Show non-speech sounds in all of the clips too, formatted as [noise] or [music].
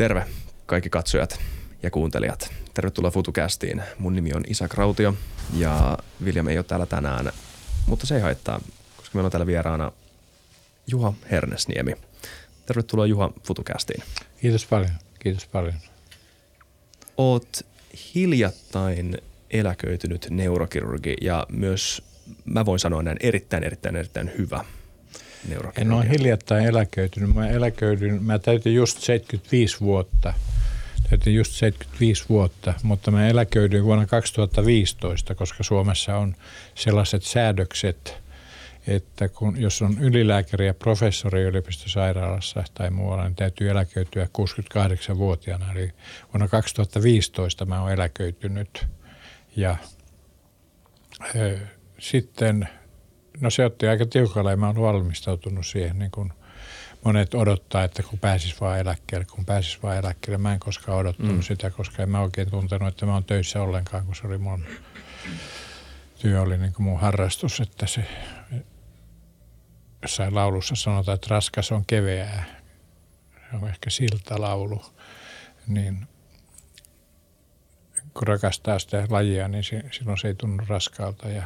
Terve kaikki katsojat ja kuuntelijat. Tervetuloa FutuCastiin. Mun nimi on Isak Rautio ja William ei ole täällä tänään, mutta se ei haittaa, koska meillä on täällä vieraana Juha Hernesniemi. Tervetuloa Juha FutuCastiin. Kiitos paljon, kiitos paljon. Oot hiljattain eläköitynyt neurokirurgi ja myös, mä voin sanoa näin, erittäin, erittäin, erittäin hyvä neurokirurgi. En ole hiljattain eläköitynyt. Mä eläköidyin, mä täytin just 75 vuotta. Täytin just 75 vuotta, mutta mä eläköidyin vuonna 2015, koska Suomessa on sellaiset säädökset, että kun, jos on ylilääkäri ja professori yliopistosairaalassa tai muualla, niin täytyy eläköityä 68-vuotiaana. Eli vuonna 2015 mä oon eläköitynyt ja sitten, no se otti aika tiukalla ja mä oon valmistautunut siihen niin kuin monet odottaa, että kun pääsis vaan eläkkeelle, kun pääsis vaan eläkkeelle. Mä en koskaan odottanut mm. sitä, koska en mä oikein tuntenut, että mä oon töissä ollenkaan, kun se oli mun työ oli niin kuin mun harrastus, että se jossain laulussa sanotaan, että raskas on keveää. Se on ehkä siltalaulu. Niin kun rakastaa sitä lajia, niin se, silloin se ei tunnu raskaalta. Ja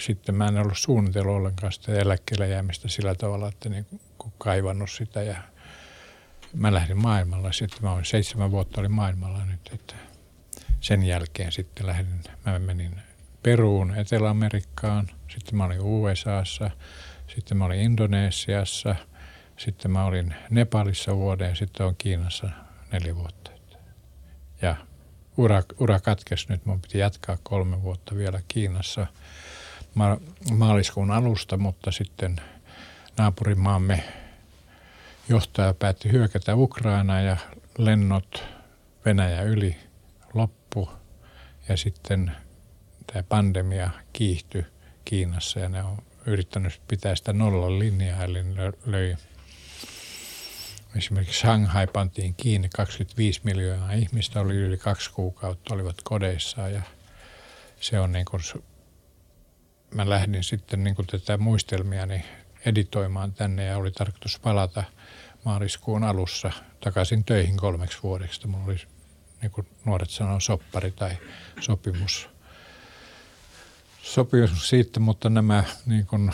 sitten mä en ollut suunnitellut ollenkaan sitä eläkkeelle jäämistä sillä tavalla, että niin kuin kaivannut sitä. Ja mä lähdin maailmalla. Sitten mä olin seitsemän vuotta oli maailmalla nyt. Että sen jälkeen sitten lähdin, mä menin Peruun, Etelä-Amerikkaan. Sitten mä olin USAssa. Sitten mä olin Indonesiassa. Sitten mä olin Nepalissa vuoden sitten on Kiinassa neljä vuotta. Ja ura, ura katkesi nyt. Mun piti jatkaa kolme vuotta vielä Kiinassa maaliskuun alusta, mutta sitten naapurimaamme johtaja päätti hyökätä Ukrainaa ja lennot Venäjä yli loppu. Ja sitten tämä pandemia kiihtyi Kiinassa ja ne on yrittänyt pitää sitä nollan linjaa, eli löi Esimerkiksi Shanghai pantiin kiinni, 25 miljoonaa ihmistä oli yli kaksi kuukautta, olivat kodeissa ja se on niin kuin, mä lähdin sitten niin tätä muistelmiani editoimaan tänne ja oli tarkoitus palata maaliskuun alussa takaisin töihin kolmeksi vuodeksi. Mulla oli, niin kuin nuoret sanoo, soppari tai sopimus. Sopimus siitä, mutta nämä niin kuin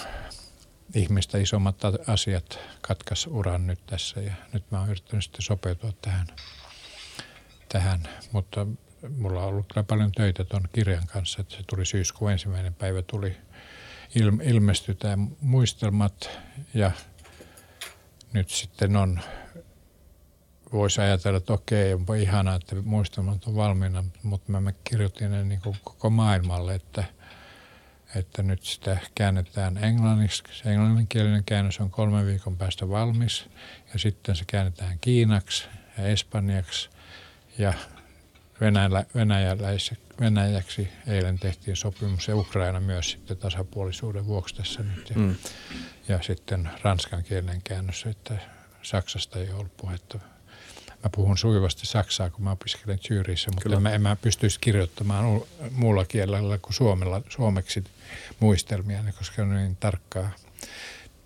ihmistä isommat asiat katkas uran nyt tässä ja nyt mä oon yrittänyt sitten sopeutua tähän, tähän. mutta mulla on ollut kyllä paljon töitä tuon kirjan kanssa, että se tuli syyskuun ensimmäinen päivä tuli ilmestyi muistelmat ja nyt sitten on, voisi ajatella, että okei, onpa ihanaa, että muistelmat on valmiina, mutta mä, mä kirjoitin ne niin koko maailmalle, että – että nyt sitä käännetään englanniksi. Se englanninkielinen käännös on kolmen viikon päästä valmis ja sitten se käännetään kiinaksi ja espanjaksi ja Venäjällä, venäjäksi eilen tehtiin sopimus ja Ukraina myös sitten tasapuolisuuden vuoksi tässä nyt. Ja, mm. ja sitten ranskankielinen käännös, että Saksasta ei ollut puhetta Mä puhun sujuvasti saksaa, kun mä opiskelen Zyrissä, mutta Kyllä. mä, en mä pystyisi kirjoittamaan muulla kielellä kuin suomella, suomeksi muistelmia, koska on niin tarkkaa.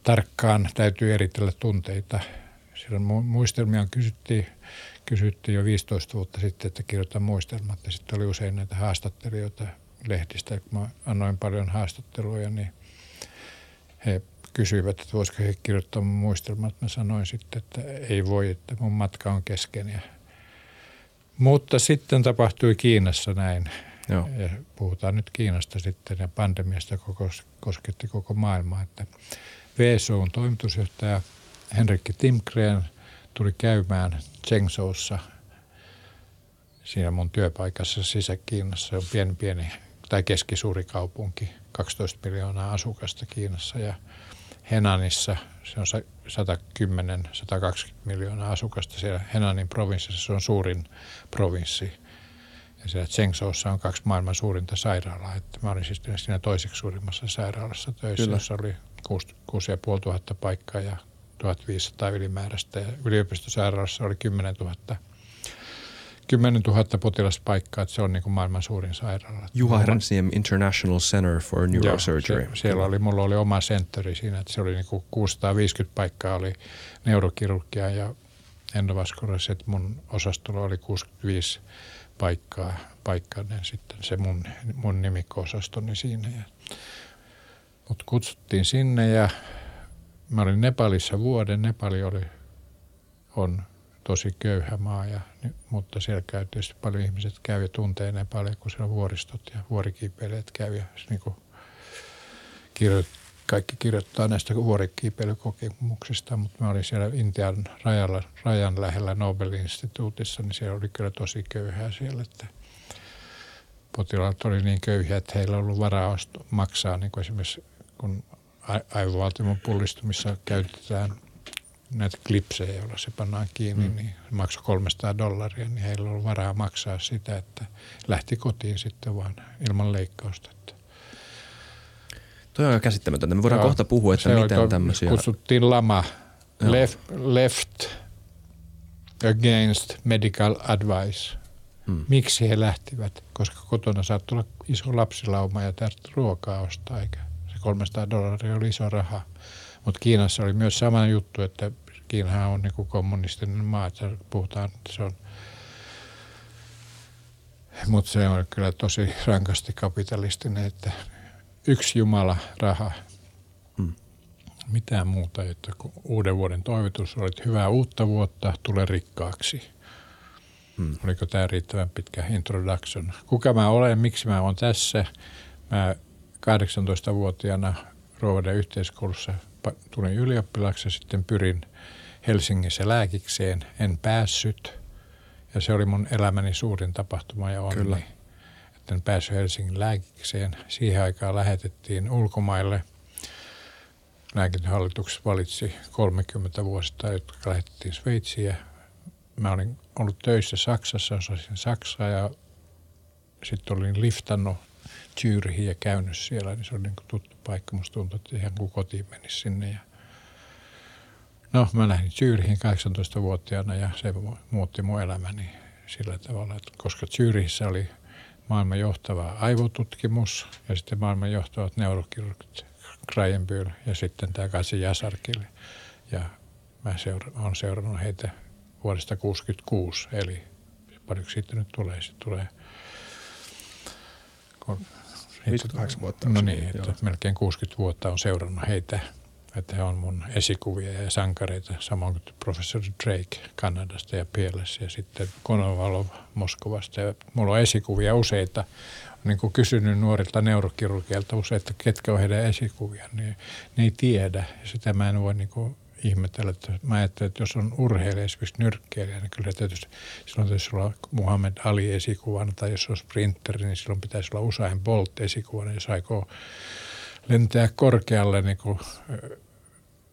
Tarkkaan täytyy eritellä tunteita. Silloin muistelmia kysyttiin, kysyttiin jo 15 vuotta sitten, että kirjoitan muistelmat. Ja sitten oli usein näitä haastattelijoita lehdistä. Kun mä annoin paljon haastatteluja, niin he kysyivät, että voisiko he kirjoittaa mun muistelmat. Mä sanoin sitten, että ei voi, että mun matka on kesken. Ja, mutta sitten tapahtui Kiinassa näin. Joo. Ja puhutaan nyt Kiinasta sitten ja pandemiasta koko, kosketti koko maailmaa. Että VSOn toimitusjohtaja Henrikki Timgren tuli käymään Chengzhoussa siinä mun työpaikassa Sisä-Kiinassa. Se on pieni, pieni tai keskisuuri kaupunki, 12 miljoonaa asukasta Kiinassa ja – Henanissa, se on 110-120 miljoonaa asukasta siellä Henanin provinssissa, se on suurin provinssi. Ja siellä Zhengzhoussa on kaksi maailman suurinta sairaalaa. Että mä olin siis siinä toiseksi suurimmassa sairaalassa töissä, Kyllä. jossa oli 6500 paikkaa ja 1500 ylimääräistä. Ja yliopistosairaalassa oli 10 000 10 000 potilaspaikkaa, että se on niin kuin maailman suurin sairaala. Juha Hernsiem International Center for Neurosurgery. Joo, se, siellä oli, mulla oli oma sentteri siinä, että se oli niin kuin 650 paikkaa oli neurokirurgia ja endovaskulaaris, että mun osastolla oli 65 paikkaa, paikkaa niin sitten se mun, mun nimikko-osastoni siinä. Mutta kutsuttiin sinne ja mä olin Nepalissa vuoden. Nepali oli, on tosi köyhä maa, ja, mutta siellä käy tietysti paljon ihmiset käy ja tuntee Nepalia, kun siellä on vuoristot ja vuorikiipeilijät käy ja niin kuin kirjo, kaikki kirjoittaa näistä vuorikiipeilykokemuksista, mutta mä olin siellä Intian rajalla, rajan lähellä Nobel-instituutissa, niin siellä oli kyllä tosi köyhää siellä, että potilaat oli niin köyhiä, että heillä on ollut varaa maksaa, niin kuin esimerkiksi kun aivovaltimon pullistumissa käytetään näitä klipsejä, joilla se pannaan kiinni, mm. niin se maksoi 300 dollaria, niin heillä on ollut varaa maksaa sitä, että lähti kotiin sitten vaan ilman leikkausta. Toi on käsittämätöntä. Me voidaan Joo, kohta puhua, että miten tämmöisiä... Kutsuttiin lama left, left against medical advice. Hmm. Miksi he lähtivät? Koska kotona saattoi olla iso lapsilauma ja tästä ruokaa ostaa, eikä 300 dollaria oli iso raha. Mutta Kiinassa oli myös sama juttu, että Kiinahan on niin kommunistinen maa, että puhutaan, että se on mutta se on kyllä tosi rankasti kapitalistinen, että yksi Jumala, raha. Hmm. Mitään muuta, että kun uuden vuoden toivotus olit hyvää uutta vuotta, tule rikkaaksi. Hmm. Oliko tämä riittävän pitkä introduction? Kuka mä olen, miksi mä olen tässä? Mä 18-vuotiaana Roveden yhteiskoulussa tulin ylioppilaksi ja sitten pyrin Helsingissä lääkikseen. En päässyt ja se oli mun elämäni suurin tapahtuma ja onni. Kyllä sitten päässyt Helsingin lääkikseen. Siihen aikaan lähetettiin ulkomaille. Lääkintähallitus valitsi 30 vuotta, jotka lähetettiin Sveitsiin. Mä olin ollut töissä Saksassa, osasin Saksaa ja sitten olin liftannut Zürihin ja käynyt siellä, niin se oli niin tuttu paikka. Musta tuntui, että ihan kuin kotiin menisi sinne. Ja no, mä lähdin Zürihin 18-vuotiaana ja se muutti mun elämäni sillä tavalla, että koska Zürihissä oli – maailman johtava aivotutkimus ja sitten maailman johtavat neurokirurgit Krajenbyl ja sitten tämä Kasi Jasarkille. Ja mä seura- olen seurannut heitä vuodesta 1966, eli paljonko siitä nyt tulee? Se tulee kun 58 vuotta. No niin, että melkein 60 vuotta on seurannut heitä että he on mun esikuvia ja sankareita, samoin kuin professori Drake Kanadasta ja Pieles ja sitten Konovalov Moskovasta. Ja mulla on esikuvia useita. Niin kuin kysynyt nuorilta neurokirurgialta usein, että ketkä on heidän esikuvia, niin ne ei tiedä. Ja sitä mä en voi niin kuin ihmetellä. Että mä ajattelen, että jos on urheilija, esimerkiksi nyrkkeilijä, niin kyllä tietysti silloin täytyisi olla Muhammed Ali esikuvana, tai jos on sprinteri, niin silloin pitäisi olla Usain Bolt esikuvana, jos aikoo lentää korkealle niin kuin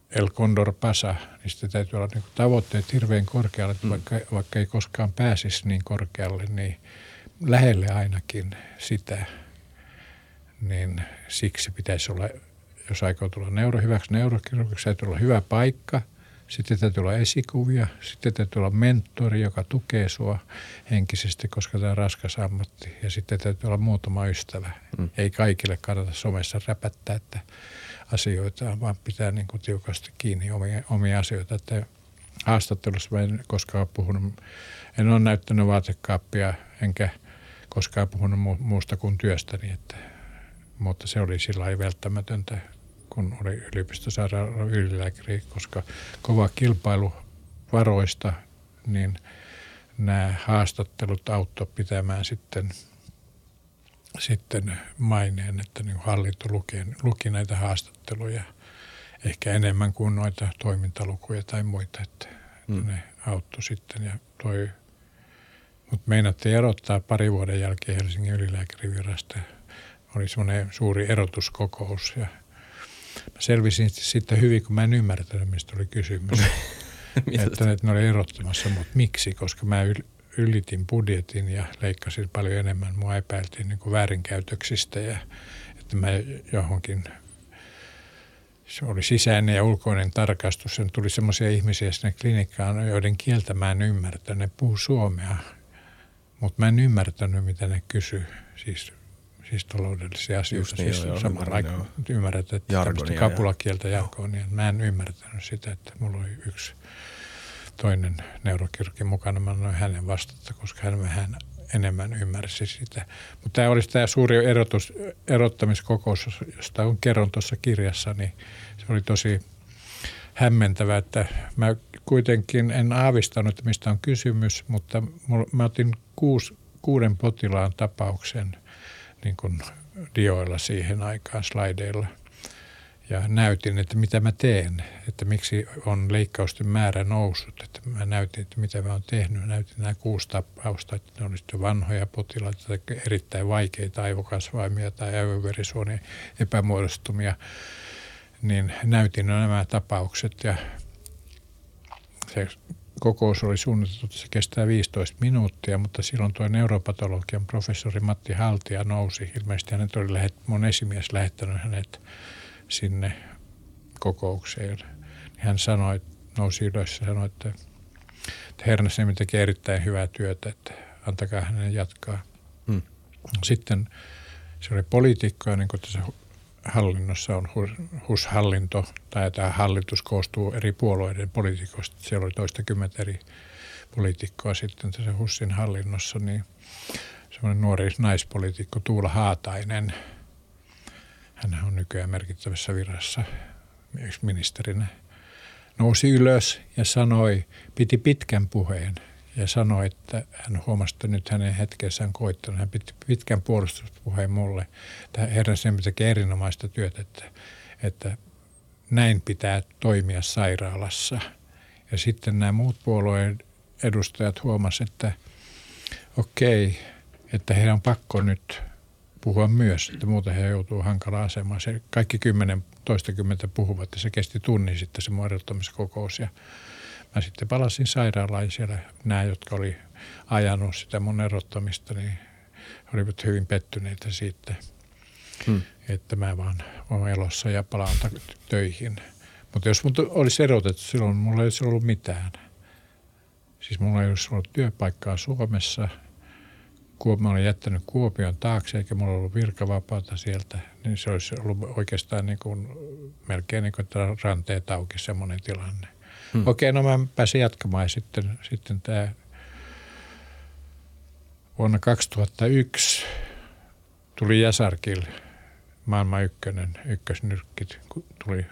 El Condor Pasa, niin sitten täytyy olla niin kuin tavoitteet hirveän korkealle, että mm. vaikka, vaikka ei koskaan pääsisi niin korkealle, niin lähelle ainakin sitä, niin siksi pitäisi olla, jos aikoo tulla neuro, hyväksi neurokirurgiksi, täytyy olla hyvä paikka – sitten täytyy olla esikuvia, sitten täytyy olla mentori, joka tukee sua henkisesti, koska tämä on raskas ammatti. Ja sitten täytyy olla muutama ystävä. Mm. Ei kaikille kannata somessa räpättää että asioita, vaan pitää niin kuin tiukasti kiinni omia, omia asioita. Että haastattelussa mä en koskaan puhunut, en ole näyttänyt vaatekaappia, enkä koskaan puhunut muusta kuin työstäni, että, mutta se oli sillä välttämätöntä kun oli yliopistosairaalan ylilääkäri, koska kova kilpailu varoista, niin nämä haastattelut auttoi pitämään sitten, sitten maineen, että niin hallinto luki, luki näitä haastatteluja ehkä enemmän kuin noita toimintalukuja tai muita, että, mm. ne auttoi sitten ja toi mutta meinattiin erottaa pari vuoden jälkeen Helsingin ylilääkärivirasta. Oli semmoinen suuri erotuskokous ja Mä selvisin sitten hyvin, kun mä en ymmärtänyt, mistä oli kysymys. [laughs] että ne oli erottamassa, mutta miksi? Koska mä ylitin budjetin ja leikkasin paljon enemmän. Mua epäiltiin niin kuin väärinkäytöksistä ja että mä johonkin se oli sisäinen ja ulkoinen tarkastus. Sen tuli semmoisia ihmisiä sinne klinikkaan, joiden kieltä mä en ymmärtänyt. Ne puhuu suomea, mutta mä en ymmärtänyt, mitä ne kysy. Siis siis taloudellisia asioita. niin, siis joo, samalla aikaan ymmärrät, että kapulakieltä jargonia. Mä en ymmärtänyt sitä, että mulla oli yksi toinen neurokirurgi mukana. Mä annoin hänen vastata, koska hän vähän enemmän ymmärsi sitä. Mutta tämä olisi tämä suuri erotus, erottamiskokous, josta on kerron tuossa kirjassa, niin se oli tosi hämmentävä, että mä kuitenkin en aavistanut, mistä on kysymys, mutta mä otin kuusi, kuuden potilaan tapauksen niin kuin dioilla siihen aikaan, slideilla. Ja näytin, että mitä mä teen, että miksi on leikkausten määrä noussut. Että mä näytin, että mitä mä oon tehnyt. Näytin nämä kuusi tapausta, että ne olivat vanhoja potilaita tai erittäin vaikeita aivokasvaimia tai aivoverisuonien epämuodostumia. Niin näytin nämä tapaukset ja se kokous oli suunniteltu, että se kestää 15 minuuttia, mutta silloin tuo neuropatologian professori Matti Haltia nousi. Ilmeisesti hänet oli lähet, mun esimies lähettänyt hänet sinne kokoukseen. Hän sanoi, nousi ylös ja sanoi, että, että Hernäsemi tekee erittäin hyvää työtä, että antakaa hänen jatkaa. Hmm. Sitten se oli poliitikkoja, niin kuin tässä hallinnossa on HUS-hallinto, tai tämä hallitus koostuu eri puolueiden poliitikoista. Siellä oli toistakymmentä eri poliitikkoa sitten tässä HUSin hallinnossa, niin semmoinen nuori naispoliitikko Tuula Haatainen, hän on nykyään merkittävässä virassa ministerinä, nousi ylös ja sanoi, piti pitkän puheen ja sanoi, että hän huomasi, että nyt hänen hetkessä on koittanut. Hän piti pitkän puolustuspuheen mulle. Tämä herra sen tekee erinomaista työtä, että, että näin pitää toimia sairaalassa. Ja sitten nämä muut puolueen edustajat huomasivat, että okei, että heidän on pakko nyt puhua myös, että muuten he joutuu hankalaan asemaan. Se kaikki kymmenen, toistakymmentä puhuvat ja se kesti tunnin sitten se muodottamiskokous ja Mä sitten palasin sairaalaan ja siellä nämä, jotka oli ajanut sitä mun erottamista, niin olivat hyvin pettyneitä siitä, hmm. että mä vaan olen elossa ja palaan töihin. Mutta jos mut olisi erotettu silloin, mulla ei olisi ollut mitään. Siis mulla ei olisi ollut työpaikkaa Suomessa. Mä olin jättänyt Kuopion taakse, eikä mulla ollut virkavapaata sieltä. Niin se olisi ollut oikeastaan niin kuin, melkein niin kuin ranteet auki semmoinen tilanne. Hmm. Okei, no mä pääsin jatkamaan ja sitten, sitten tämä vuonna 2001 tuli Jäsarkil maailman ykkönen, ykkösnyrkkit, tuli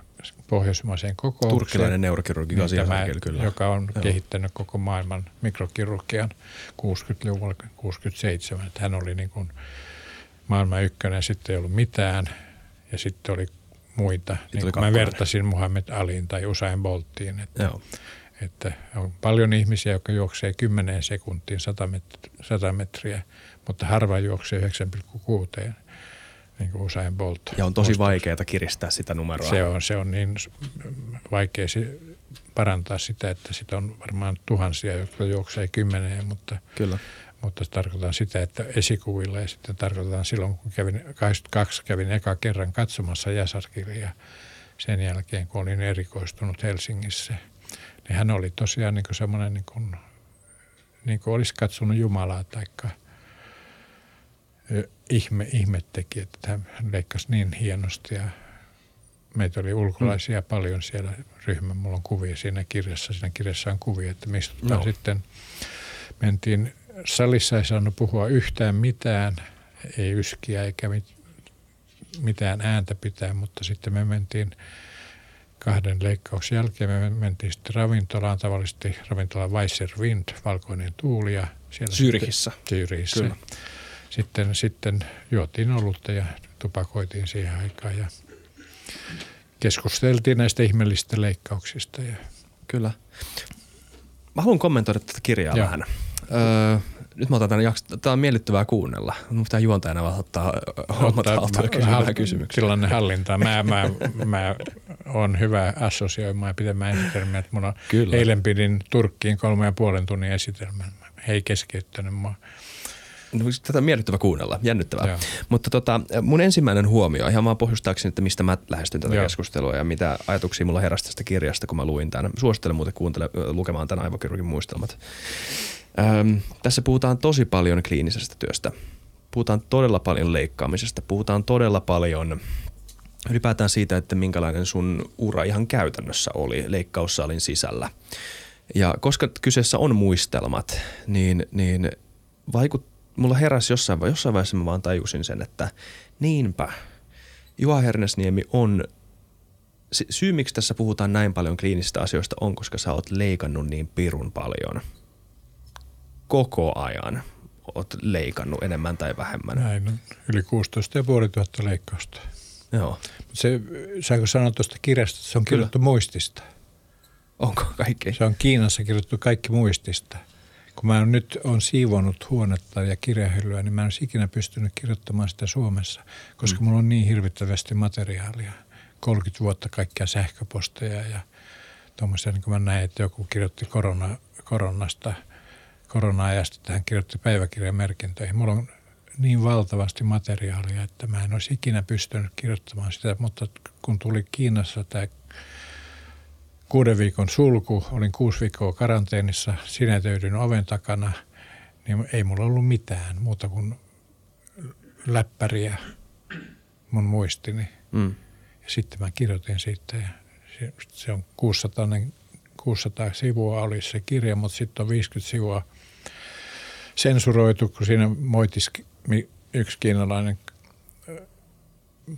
pohjoismaiseen kokoukseen. Turkkilainen neurokirurgi niin tämä, kyllä. Joka on Joo. kehittänyt koko maailman mikrokirurgian 60-luvulla, 67. Että hän oli niin kuin maailman ykkönen, sitten ei ollut mitään. Ja sitten oli muita. Niin mä vertasin Muhammed Aliin tai Usain Bolttiin, että, Joo. että on paljon ihmisiä, jotka juoksee 10 sekuntiin 100, met- 100 metriä, mutta harva juoksee 9,6 niin kuin Usain Bolt. Ja on tosi vaikeaa kiristää sitä numeroa. Se on, se on niin vaikea parantaa sitä, että sitä on varmaan tuhansia, jotka juoksee kymmeneen, mutta Kyllä mutta tarkoitan sitä, että esikuvilla ja sitten tarkoitan silloin, kun kävin, 22 kävin eka kerran katsomassa Jäsarkirjaa sen jälkeen, kun olin erikoistunut Helsingissä. Niin hän oli tosiaan niin kuin semmoinen, niin kuin, niin kuin olisi katsonut Jumalaa tai ihme, ihme teki, että hän leikkasi niin hienosti ja meitä oli ulkolaisia mm. paljon siellä ryhmä. Mulla on kuvia siinä kirjassa. Siinä kirjassa on kuvia, että mistä no. sitten mentiin salissa ei saanut puhua yhtään mitään, ei yskiä eikä mitään ääntä pitää, mutta sitten me mentiin kahden leikkauksen jälkeen, me mentiin sitten ravintolaan, tavallisesti ravintola Weisser Wind, valkoinen tuuli. Ja siellä Syyrihissä. Syyrihissä. Kyllä. Sitten, sitten juotiin olutta ja tupakoitiin siihen aikaan ja keskusteltiin näistä ihmeellisistä leikkauksista. Ja Kyllä. Mä haluan kommentoida tätä kirjaa Joo. vähän. Öö, nyt mä otan tämän jakson. Tämä on miellyttävää kuunnella. Mun pitää juontajana vaan ottaa hommat haltuun kysyä kysymyksiä. Tilanne hallintaa. Mä, mä, mä on hyvä assosioimaan ja pitämään esitelmiä. Että mun on, Kyllä. eilen pidin Turkkiin kolme ja puolen tunnin esitelmän. He ei keskeyttänyt mua. No, tätä on miellyttävä kuunnella, jännittävää. Joo. Mutta tota, mun ensimmäinen huomio, ihan vaan pohjustaakseni, että mistä mä lähestyn tätä Joo. keskustelua ja mitä ajatuksia mulla heräsi tästä kirjasta, kun mä luin tämän. Suosittelen muuten kuuntele, lukemaan tämän aivokirurgin muistelmat. Öm, tässä puhutaan tosi paljon kliinisestä työstä. Puhutaan todella paljon leikkaamisesta. Puhutaan todella paljon ylipäätään siitä, että minkälainen sun ura ihan käytännössä oli leikkaussalin sisällä. Ja koska kyseessä on muistelmat, niin, niin vaikut, mulla heräsi jossain, jossain vaiheessa mä vaan tajusin sen, että niinpä, Juha Hernesniemi on syy, miksi tässä puhutaan näin paljon kliinisistä asioista on, koska sä oot leikannut niin pirun paljon. Koko ajan oot leikannut enemmän tai vähemmän. Näin, yli 16 ja puoli tuhatta leikkausta. Joo. Se, saanko sanoa tuosta kirjasta, että se on kirjoittu muistista. Onko kaikki? Se on Kiinassa kirjoittu kaikki muistista. Kun mä nyt on siivonut huonetta ja kirjahyllyä, niin mä en olisi ikinä pystynyt kirjoittamaan sitä Suomessa, koska mm. mulla on niin hirvittävästi materiaalia. 30 vuotta kaikkia sähköposteja ja tuommoisia, niin kuin mä näin, että joku kirjoitti korona, koronasta, korona-ajasta, että hän kirjoitti päiväkirjan merkintöihin. Mulla on niin valtavasti materiaalia, että mä en olisi ikinä pystynyt kirjoittamaan sitä, mutta kun tuli Kiinassa tämä kuuden viikon sulku, olin kuusi viikkoa karanteenissa, sinetöidyn oven takana, niin ei mulla ollut mitään muuta kuin läppäriä mun muistini. Mm. Ja sitten mä kirjoitin siitä ja se on 600, 600 sivua oli se kirja, mutta sitten on 50 sivua sensuroitu, kun siinä moitis yksi kiinalainen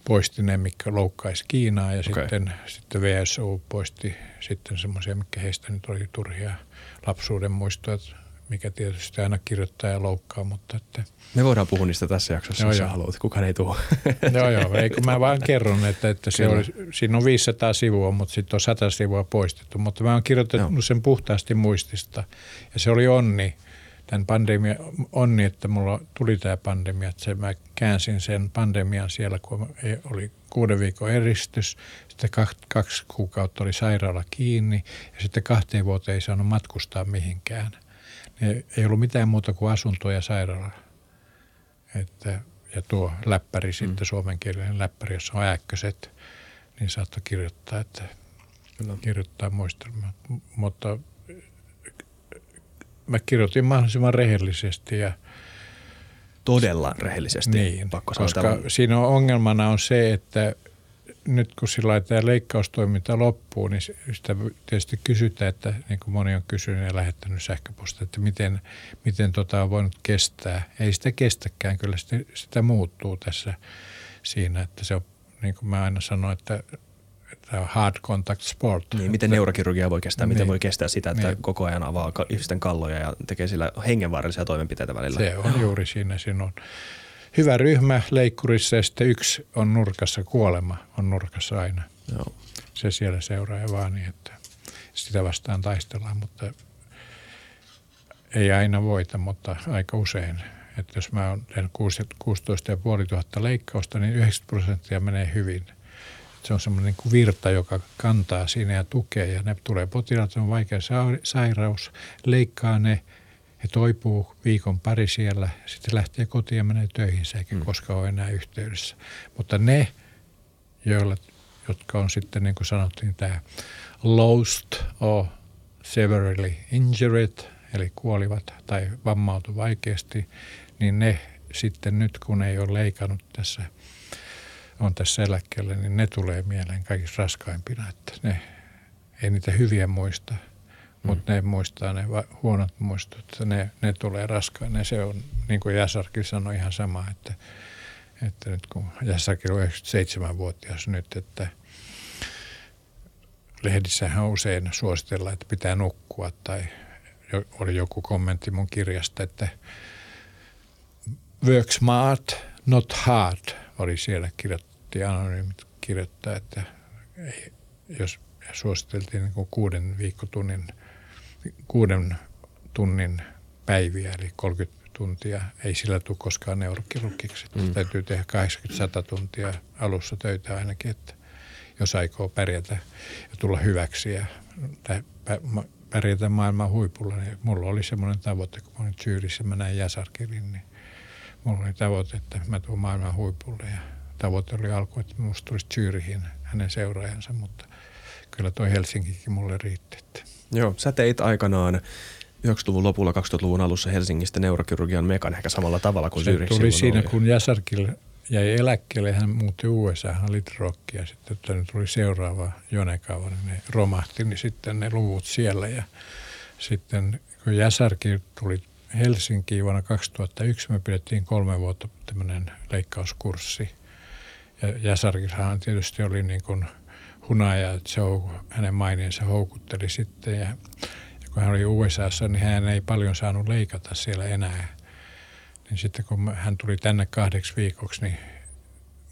poisti ne, mikä loukkaisi Kiinaa ja okay. sitten, sitten VSU poisti sitten semmoisia, mikä heistä nyt oli turhia lapsuuden muistoja, mikä tietysti aina kirjoittaa ja loukkaa, mutta että... Me voidaan puhua niistä tässä jaksossa, joo, jos joo. haluat. Kukaan ei tule. joo, joo. Ei, kun mä vaan kerron, että, että se oli, siinä on 500 sivua, mutta sitten on 100 sivua poistettu. Mutta mä oon kirjoittanut joo. sen puhtaasti muistista. Ja se oli onni, tämän pandemia, onni, että mulla tuli tämä pandemia. Että se, mä käänsin sen pandemian siellä, kun oli kuuden viikon eristys. Sitten kaksi kuukautta oli sairaala kiinni ja sitten kahteen vuoteen ei saanut matkustaa mihinkään – niin ei ollut mitään muuta kuin asunto ja sairaala. Että, ja tuo läppäri mm. sitten, suomenkielinen läppäri, jossa on ääkköset, niin saattoi kirjoittaa, että Kyllä. kirjoittaa muistelmaa. Mutta mä kirjoitin mahdollisimman rehellisesti ja Todella rehellisesti, niin, pakko koska sanoa. siinä on ongelmana on se, että nyt kun sillä tämä leikkaustoiminta loppuu, niin sitä tietysti kysytään, että niin kuin moni on kysynyt ja lähettänyt sähköpostia, että miten, miten tota on voinut kestää. Ei sitä kestäkään, kyllä sitä, sitä muuttuu tässä siinä, että se on, niin kuin mä aina sanon, että hard contact sport. Niin, miten neurokirurgia voi kestää, niin, miten voi kestää sitä, että niin. koko ajan avaa ihmisten kalloja ja tekee sillä hengenvaarallisia toimenpiteitä välillä. Se on juuri siinä, siinä on hyvä ryhmä leikkurissa ja sitten yksi on nurkassa, kuolema on nurkassa aina. Joo. Se siellä seuraa ja vaan niin, että sitä vastaan taistellaan, mutta ei aina voita, mutta aika usein. Että jos mä tehnyt 16 500 leikkausta, niin 90 prosenttia menee hyvin. Se on semmoinen niin virta, joka kantaa siinä ja tukee ja ne tulee potilaat, on vaikea sairaus, leikkaa ne – he toipuu viikon pari siellä, sitten lähtee kotiin ja menee töihin, eikä mm. koskaan ole enää yhteydessä. Mutta ne, joilla, jotka on sitten niin kuin sanottiin tämä lost or severely injured, eli kuolivat tai vammautu vaikeasti, niin ne sitten nyt kun ei ole leikannut tässä, on tässä eläkkeellä, niin ne tulee mieleen kaikista raskaimpina, että ne ei niitä hyviä muista – mutta ne muistaa ne huonot muistot, että ne, ne tulee raskaan. Se on, niin kuin Jäsarkin sanoi ihan sama, että, että nyt kun Jäsarkin on 97-vuotias nyt, että lehdissähän usein suositellaan, että pitää nukkua tai oli joku kommentti mun kirjasta, että work smart, not hard oli siellä kirjoitti anonyymit kirjoittaa, että ei, jos suositeltiin niin kuuden viikkotunnin kuuden tunnin päiviä, eli 30 tuntia. Ei sillä tule koskaan neurokirurgiksi. Mm. Täytyy tehdä 80-100 tuntia alussa töitä ainakin, että jos aikoo pärjätä ja tulla hyväksi ja pärjätä maailman huipulla. Niin mulla oli semmoinen tavoite, kun mä olin Syyrissä, mä näin Jäsarkirin, niin mulla oli tavoite, että mä tuun maailman huipulle ja tavoite oli alku, että musta tulisi Syyrihin hänen seuraajansa, mutta kyllä toi Helsinkikin mulle riitti. Että Joo, sä teit aikanaan 90-luvun lopulla 2000-luvun alussa Helsingistä neurokirurgian mekan ehkä samalla tavalla kuin Se tuli siinä, oli. kun Jäsarkil jäi eläkkeelle, hän muutti USA, hän oli ja sitten tuli seuraava Jonekava, niin ne romahti, niin sitten ne luvut siellä ja sitten kun Jäsärki tuli Helsinkiin vuonna 2001, me pidettiin kolme vuotta tämmöinen leikkauskurssi. Ja Jäsarkissahan tietysti oli niin kuin hunaja, että se hänen maineensa houkutteli sitten. Ja, ja kun hän oli USAssa, niin hän ei paljon saanut leikata siellä enää. Niin sitten kun hän tuli tänne kahdeksi viikoksi, niin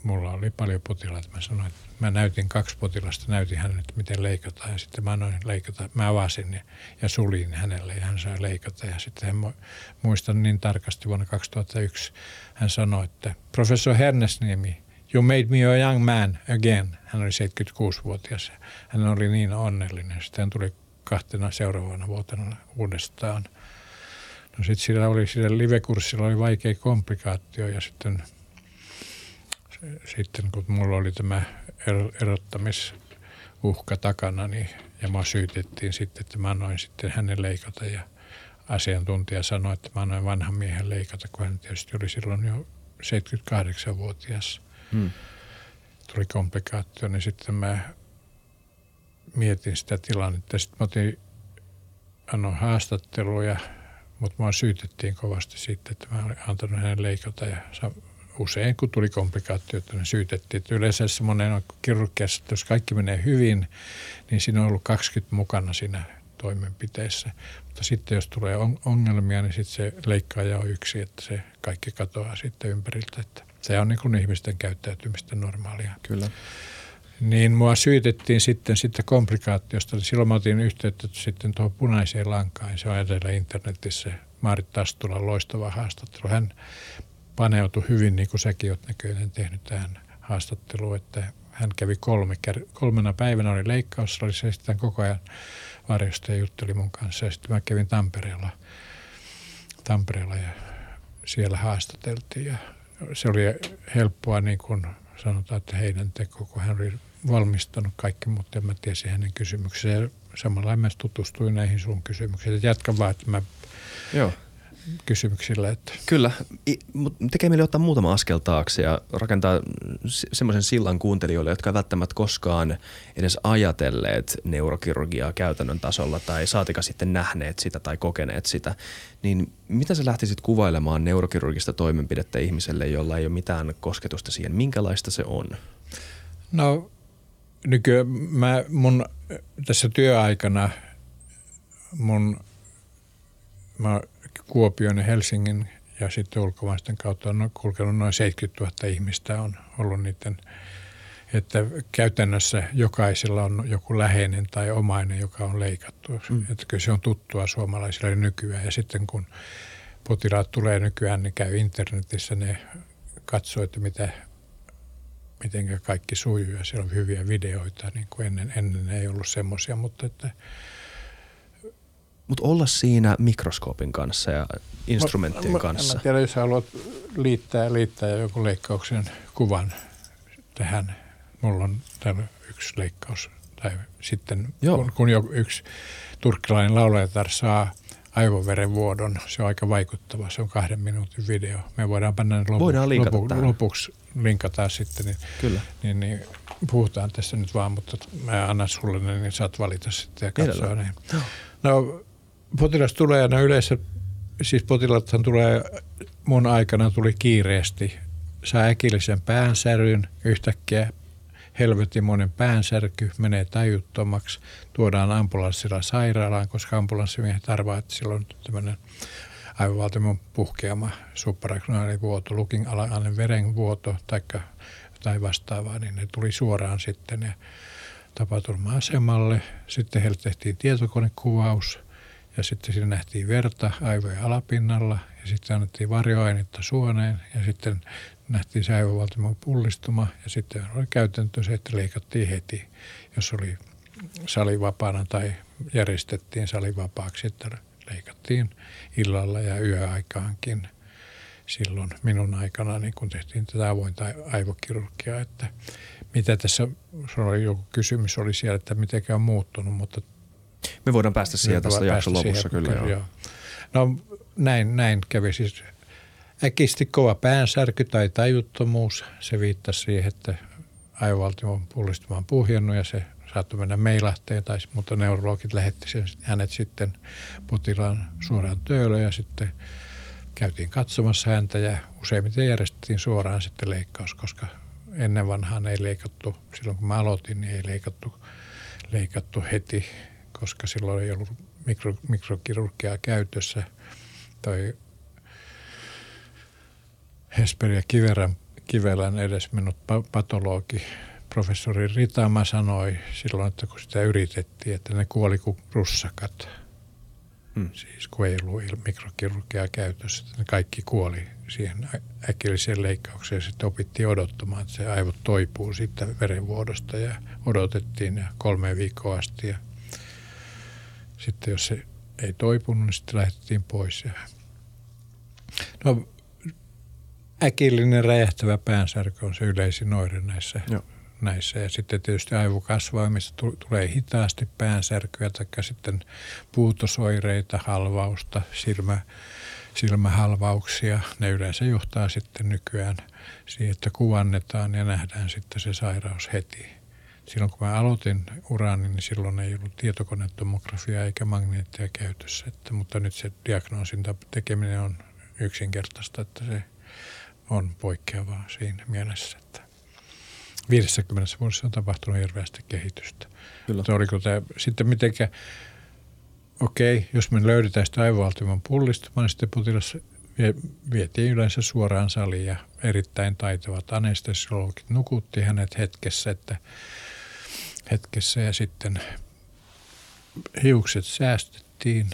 mulla oli paljon potilaita. Mä sanoin, että mä näytin kaksi potilasta, näytin hänelle, että miten leikataan. Ja sitten mä annoin leikata, mä avasin ja, ja sulin hänelle ja hän sai leikata. Ja sitten hän muistan niin tarkasti vuonna 2001, hän sanoi, että professor Hernesniemi, you made me a young man again. Hän oli 76-vuotias. Hän oli niin onnellinen. Sitten hän tuli kahtena seuraavana vuotena uudestaan. No sitten sillä oli, sillä live-kurssilla oli vaikea komplikaatio ja sitten – sitten kun mulla oli tämä er-, erottamisuhka takana, niin, ja mä syytettiin sitten, että mä annoin sitten hänen leikata ja asiantuntija sanoi, että mä annoin vanhan miehen leikata, kun hän tietysti oli silloin jo 78-vuotias. Hmm. Tuli komplikaatio, niin sitten mä mietin sitä tilannetta. Sitten mä otin, annoin haastatteluja, mutta mua syytettiin kovasti siitä, että mä olin antanut hänen leikata ja usein, kun tuli komplikaatioita, niin syytettiin. Että yleensä semmoinen on kirurgiassa, että jos kaikki menee hyvin, niin siinä on ollut 20 mukana siinä toimenpiteessä. Mutta sitten jos tulee ongelmia, niin sitten se leikkaaja on yksi, että se kaikki katoaa sitten ympäriltä. Että se on niin kuin ihmisten käyttäytymistä normaalia. Kyllä. Niin mua syytettiin sitten sitten komplikaatiosta. Silloin mä otin yhteyttä sitten tuohon punaiseen lankaan. Se on edellä internetissä Maarit Tastulan loistava haastattelu. Hän paneutui hyvin, niin kuin säkin olet näköinen tehnyt tähän haastatteluun, että hän kävi kolme, kolmena päivänä oli leikkaus, oli se sitten koko ajan varjosta ja jutteli mun kanssa. Ja sitten mä kävin Tampereella, Tampereella ja siellä haastateltiin ja se oli helppoa niin kuin sanotaan, että heidän teko, kun hän oli valmistanut kaikki, mutta en mä tiesi hänen kysymyksensä. Ja samalla mä tutustuin näihin sun kysymyksiin. Jatka vaan, että mä Joo kysymyksillä. Että. Kyllä, mutta tekee mieli ottaa muutama askel taakse ja rakentaa semmoisen sillan kuuntelijoille, jotka eivät välttämättä koskaan edes ajatelleet neurokirurgiaa käytännön tasolla tai saatika sitten nähneet sitä tai kokeneet sitä. Niin mitä sä lähtisit kuvailemaan neurokirurgista toimenpidettä ihmiselle, jolla ei ole mitään kosketusta siihen? Minkälaista se on? No nykyään mä mun tässä työaikana mun mä Kuopion ja Helsingin ja sitten ulkomaisten kautta on kulkenut noin 70 000 ihmistä on ollut niiden, että käytännössä jokaisella on joku läheinen tai omainen, joka on leikattu. Mm. Että kyllä se on tuttua suomalaisille nykyään ja sitten kun potilaat tulee nykyään, niin käy internetissä, ne katsoo, että mitä, miten kaikki sujuu ja siellä on hyviä videoita, niin kuin ennen, ennen ei ollut semmoisia, mutta että – mutta olla siinä mikroskoopin kanssa ja instrumenttien mä, kanssa. Mä, mä tiedän, jos haluat liittää, liittää joku leikkauksen kuvan tähän. Mulla on täällä yksi leikkaus. Tai sitten Joo. kun, kun jo yksi turkkilainen laulajatar saa aivoverenvuodon, se on aika vaikuttava. Se on kahden minuutin video. Me voidaan panna lopu, voidaan lopu, lopuksi linkata sitten. Niin, Kyllä. Niin, niin, puhutaan tässä nyt vaan, mutta mä annan sulle ne, niin saat valita sitten ja katsoa ne. No potilas tulee, no yleensä, siis potilaathan tulee, mun aikana tuli kiireesti, saa äkillisen päänsäryn, yhtäkkiä helvetimoinen päänsärky, menee tajuttomaksi, tuodaan ambulanssilla sairaalaan, koska ambulanssimiehet arvaa, että silloin tämmöinen aivovaltimon puhkeama vuoto, lukin alainen verenvuoto tai jotain vastaavaa, niin ne tuli suoraan sitten tapaturma-asemalle. Sitten heille tehtiin tietokonekuvaus ja sitten siinä nähtiin verta aivojen alapinnalla ja sitten annettiin varjoainetta suoneen ja sitten nähtiin se aivovaltimon pullistuma ja sitten oli käytäntö se, että leikattiin heti, jos oli salivapaana tai järjestettiin salivapaaksi, että leikattiin illalla ja yöaikaankin silloin minun aikana, niin kun tehtiin tätä avointa aivokirurgiaa, että mitä tässä, oli joku kysymys oli siellä, että miten on muuttunut, mutta me voidaan päästä siihen tästä jakson lopussa siihen, kyllä, kyllä joo. No näin, näin kävi siis äkisti kova päänsärky tai tajuttomuus. Se viittasi siihen, että aivovaltimo on pullistumaan puhjennut ja se saattoi mennä meilahteen, tai, mutta neurologit lähetti sen, hänet sitten potilaan suoraan töölle ja sitten käytiin katsomassa häntä ja useimmiten järjestettiin suoraan sitten leikkaus, koska ennen vanhaan ei leikattu, silloin kun mä aloitin, niin ei leikattu, leikattu heti, koska silloin ei ollut mikro, mikrokirurgiaa käytössä. Toi Hesper ja Kiverän, Kivelän edesmennyt patologi, professori Ritama sanoi silloin, että kun sitä yritettiin, että ne kuoli kuin russakat. Hmm. Siis kun ei ollut mikrokirurgiaa käytössä, että ne kaikki kuoli siihen äkilliseen leikkaukseen. Sitten opittiin odottamaan, että se aivot toipuu siitä verenvuodosta ja odotettiin ja kolme viikkoa asti. Ja sitten jos se ei toipunut, niin sitten lähdettiin pois. Ja no, äkillinen räjähtävä päänsärky on se yleisin oire näissä, Joo. näissä. Ja sitten tietysti aivokasvaimista tulee hitaasti päänsärkyä tai sitten puutosoireita, halvausta, silmä, silmähalvauksia. Ne yleensä johtaa sitten nykyään siihen, että kuvannetaan ja nähdään sitten se sairaus heti. Silloin kun mä aloitin urani, niin silloin ei ollut tietokonetomografiaa eikä magneettia käytössä. Että, mutta nyt se diagnoosin tekeminen on yksinkertaista, että se on poikkeavaa siinä mielessä, että 50 vuodessa on tapahtunut hirveästi kehitystä. Kyllä. oliko tämä, sitten mitenkä, okei, okay, jos me löydetään sitä aivovaltimon pullistuma, niin sitten potilas vietiin yleensä suoraan saliin ja erittäin taitavat anestesiologit nukutti hänet hetkessä, että hetkessä ja sitten hiukset säästettiin.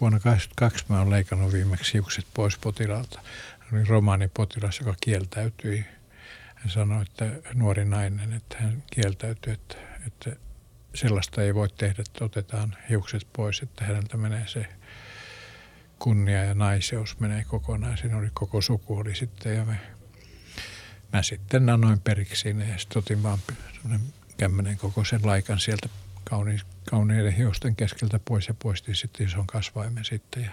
Vuonna 1982 mä olen leikannut viimeksi hiukset pois potilaalta oli romaanipotilas, joka kieltäytyi. Hän sanoi, että nuori nainen, että hän kieltäytyi, että, että sellaista ei voi tehdä, että otetaan hiukset pois, että häneltä menee se kunnia ja naiseus menee kokonaan. Siinä oli koko suku oli sitten ja me, mä sitten annoin periksi siinä ja sitten otin vaan kämmenen koko sen laikan sieltä kauni, kauniiden hiusten keskeltä pois ja poistin sitten ison kasvaimen sitten. Ja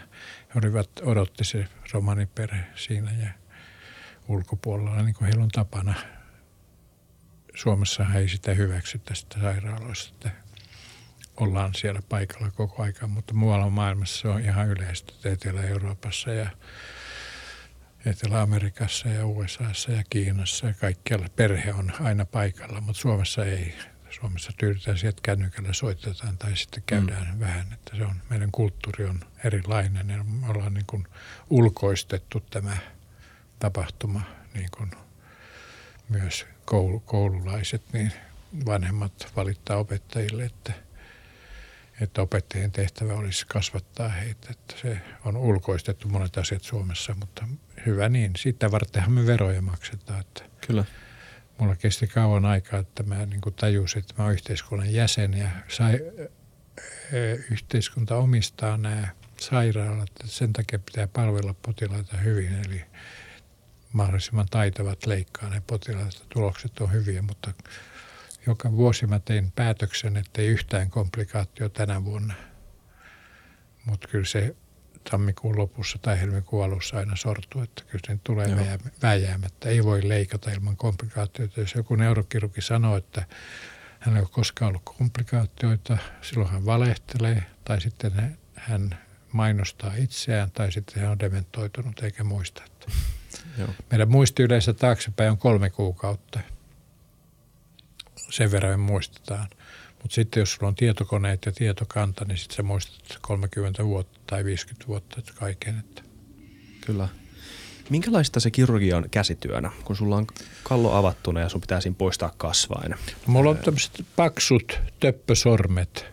he olivat, odotti se romaniperhe siinä ja ulkopuolella, niin kuin heillä on tapana. Suomessa ei sitä hyväksy tästä sairaaloista, että ollaan siellä paikalla koko aika, mutta muualla maailmassa se on ihan yleistä, Etelä-Euroopassa ja Etelä-Amerikassa ja USAssa ja Kiinassa ja kaikkialla perhe on aina paikalla, mutta Suomessa ei. Suomessa tyydytään siihen, että kännykällä soitetaan tai sitten käydään mm. vähän. Että se on, meidän kulttuuri on erilainen ja me ollaan niin kuin ulkoistettu tämä tapahtuma niin kuin myös koulu, koululaiset, niin vanhemmat valittaa opettajille, että, että opettajien tehtävä olisi kasvattaa heitä. Että se on ulkoistettu monet asiat Suomessa, mutta hyvä niin. Sitä vartenhan me veroja maksetaan. Että Kyllä mulla kesti kauan aikaa, että mä niin kuin tajusin, että mä oon yhteiskunnan jäsen ja sai, yhteiskunta omistaa nämä sairaalat. Että sen takia pitää palvella potilaita hyvin, eli mahdollisimman taitavat leikkaa ne potilaat, tulokset on hyviä, mutta joka vuosi mä tein päätöksen, että ei yhtään komplikaatio tänä vuonna. Mutta kyllä se tammikuun lopussa tai helmikuun alussa aina sortuu, että kyllä se tulee Joo. vääjäämättä. Ei voi leikata ilman komplikaatioita. Jos joku neurokirurgi sanoo, että hän ei ole koskaan ollut komplikaatioita, silloin hän valehtelee tai sitten hän mainostaa itseään tai sitten hän on dementoitunut eikä muista. Että Joo. Meidän muisti yleensä taaksepäin on kolme kuukautta. Sen verran me muistetaan. Mutta sitten jos sulla on tietokoneet ja tietokanta, niin sitten sä muistat 30 vuotta tai 50 vuotta että kaiken. Että. Kyllä. Minkälaista se kirurgia on käsityönä, kun sulla on kallo avattuna ja sun pitää siinä poistaa kasvain? Mulla on tämmöiset paksut töppösormet,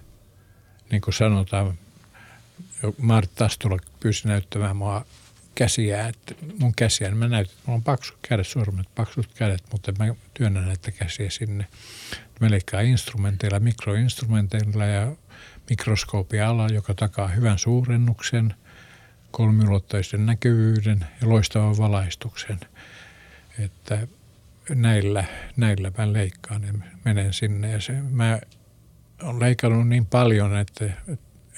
niin kuin sanotaan. Maarit Tastola pyysi näyttämään mua käsiä, että mun käsiä, niin mä näytin, että mulla on paksut kädet, sormet, paksut kädet, mutta mä työnnän näitä käsiä sinne. Mä leikkaan instrumenteilla, mikroinstrumenteilla ja mikroskoopiala, joka takaa hyvän suurennuksen, kolmiulotteisen näkyvyyden ja loistavan valaistuksen. Että näillä, näillä mä leikkaan ja menen sinne. Ja se, mä olen leikannut niin paljon, että,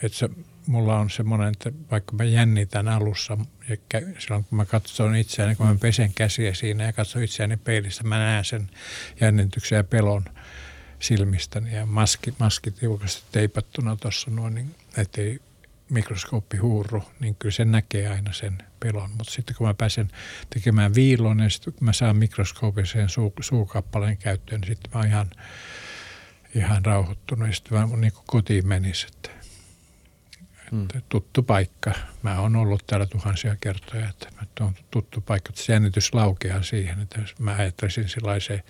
että se, mulla on semmoinen, että vaikka mä jännitän alussa, ja silloin kun mä katson itseäni, kun mä pesen käsiä siinä ja katson itseäni peilissä, mä näen sen jännityksen ja pelon – silmistäni ja maski, maski tiukasti teipattuna tuossa noin, niin ettei mikroskooppi huurru, niin kyllä se näkee aina sen pelon. Mutta sitten kun mä pääsen tekemään viilon ja sitten kun mä saan mikroskoopisen suu, suukappaleen käyttöön, niin sitten mä oon ihan, ihan rauhoittunut ja sitten mä niin kotiin menisin. Että, että tuttu paikka. Mä oon ollut täällä tuhansia kertoja, että mä on tuttu paikka. Että se jännitys laukeaa siihen, että jos mä ajattelisin sellaisen,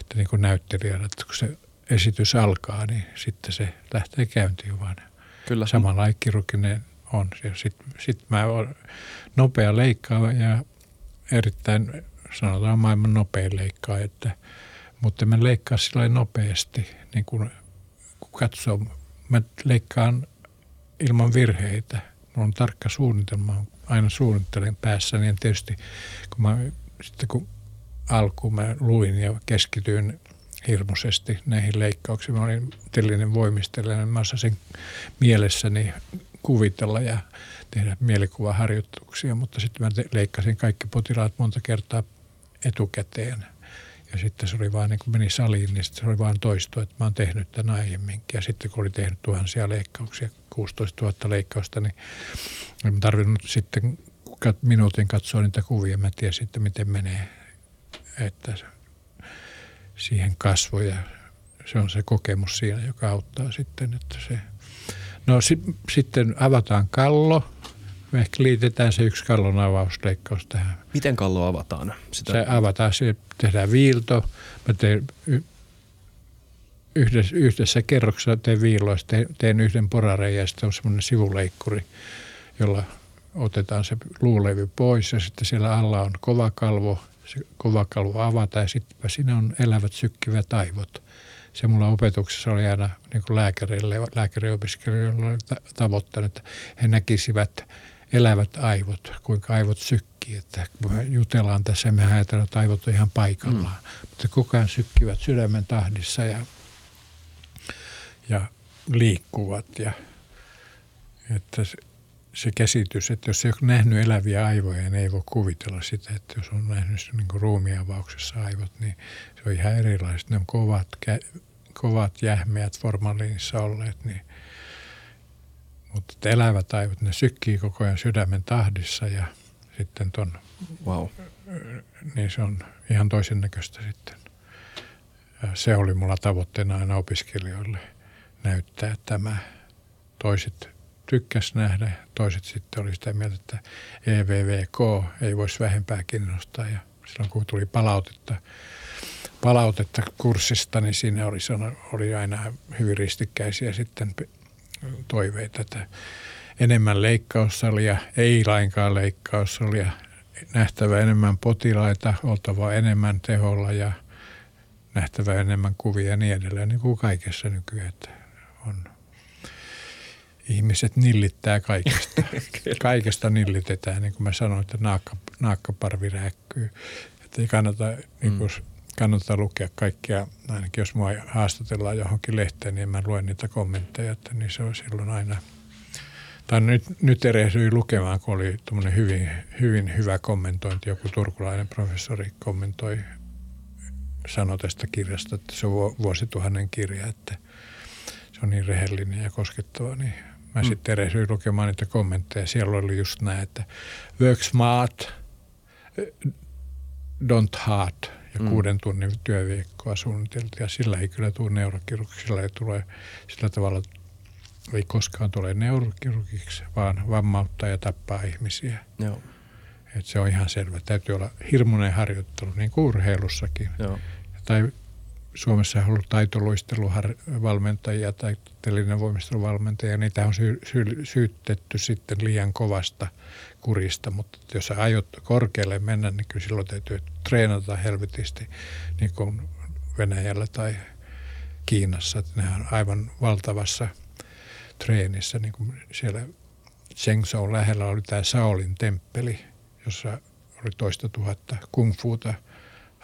että niin kuin näyttelijänä, että kun se esitys alkaa, niin sitten se lähtee käyntiin vaan. Kyllä. Samalla kirurginen on. Sitten sit mä olen nopea leikkaa ja erittäin, sanotaan maailman nopein leikkaa, että, mutta mä leikkaa sillä nopeasti, niin kun, kun katsoo, mä leikkaan ilman virheitä. Mulla on tarkka suunnitelma, aina suunnittelen päässä, niin tietysti kun mä, sitten kun alkuun mä luin ja keskityin hirmuisesti näihin leikkauksiin. Mä olin tellinen voimistelija, niin mä osasin mielessäni kuvitella ja tehdä mielikuvaharjoituksia, mutta sitten mä leikkasin kaikki potilaat monta kertaa etukäteen. Ja sitten se oli vaan, niin kun meni saliin, niin se oli vaan toisto, että mä oon tehnyt tämän aiemminkin. Ja sitten kun oli tehnyt tuhansia leikkauksia, 16 000 leikkausta, niin en tarvinnut sitten minuutin katsoa niitä kuvia. Mä tiesin, että miten menee. Että siihen kasvoja. Se on se kokemus siinä, joka auttaa sitten, että se... No si, sitten avataan kallo. Me ehkä liitetään se yksi kallon avausleikkaus tähän. Miten kallo avataan? Sitä... Se avataan, se tehdään viilto. Mä teen yhdessä, yhdessä kerroksessa teen viiloista, teen, teen yhden porareen ja sitten on semmoinen sivuleikkuri, jolla otetaan se luulevy pois ja sitten siellä alla on kova kalvo se kova kalvo avata ja sitten siinä on elävät sykkivät aivot. Se mulla opetuksessa oli aina niin kuin lääkärille, lääkäriopiskelijoilla oli tavoittanut, että he näkisivät elävät aivot, kuinka aivot sykkii. Että kun me jutellaan tässä, me ajatellaan, että aivot on ihan paikallaan. Mm. Mutta koko ajan sykkivät sydämen tahdissa ja, ja liikkuvat. Ja, että se käsitys, että jos ei ole nähnyt eläviä aivoja, niin ei voi kuvitella sitä, että jos on nähnyt niin ruumiavauksessa aivot, niin se on ihan erilaiset. Ne on kovat, kovat jähmeät formaliinissa olleet, niin mutta elävät aivot, ne sykkii koko ajan sydämen tahdissa ja sitten ton, wow. niin se on ihan toisen näköistä sitten. Ja se oli mulla tavoitteena aina opiskelijoille näyttää tämä. Toiset tykkäs nähdä. Toiset sitten oli sitä mieltä, että EVVK ei voisi vähempää kiinnostaa. Ja silloin kun tuli palautetta, palautetta kurssista, niin siinä oli, oli aina hyvin ristikkäisiä sitten toiveita, että enemmän leikkaussalia, ei lainkaan leikkaussalia, nähtävä enemmän potilaita, oltava enemmän teholla ja nähtävä enemmän kuvia ja niin edelleen, niin kuin kaikessa nykyään. On ihmiset nillittää kaikesta. [laughs] kaikesta nillitetään, niin kuin mä sanoin, että naakka, naakkaparvi räkkyy. Että ei kannata, niin kuin, mm. kannata lukea kaikkia, ainakin jos mua haastatellaan johonkin lehteen, niin mä luen niitä kommentteja, että niin se on silloin aina – tai nyt, nyt erehdyin lukemaan, kun oli hyvin, hyvin hyvä kommentointi. Joku turkulainen professori kommentoi, sanoi tästä kirjasta, että se on vuosituhannen kirja, että se on niin rehellinen ja koskettava, niin Mä mm. sitten erehdyin lukemaan niitä kommentteja. Siellä oli just näin, että work smart, don't hard ja mm. kuuden tunnin työviikkoa suunniteltiin. Ja sillä ei kyllä tule neurokirurgiksi, sillä ei tule sillä tavalla, ei koskaan tule neurokirurgiksi, vaan vammauttaa ja tappaa ihmisiä. Joo. Et se on ihan selvä. Täytyy olla hirmuinen harjoittelu, niin kuin urheilussakin. Joo. Tai Suomessa on ollut taitoluisteluvalmentajia tai telinen voimisteluvalmentajia, niitä on sy- sy- syytetty sitten liian kovasta kurista, mutta jos sä aiot korkealle mennä, niin kyllä silloin täytyy treenata helvetisti niin kuin Venäjällä tai Kiinassa. Että nehän on aivan valtavassa treenissä, niin kuin siellä Chengzhou lähellä oli tämä Saolin temppeli, jossa oli toista tuhatta kungfuuta –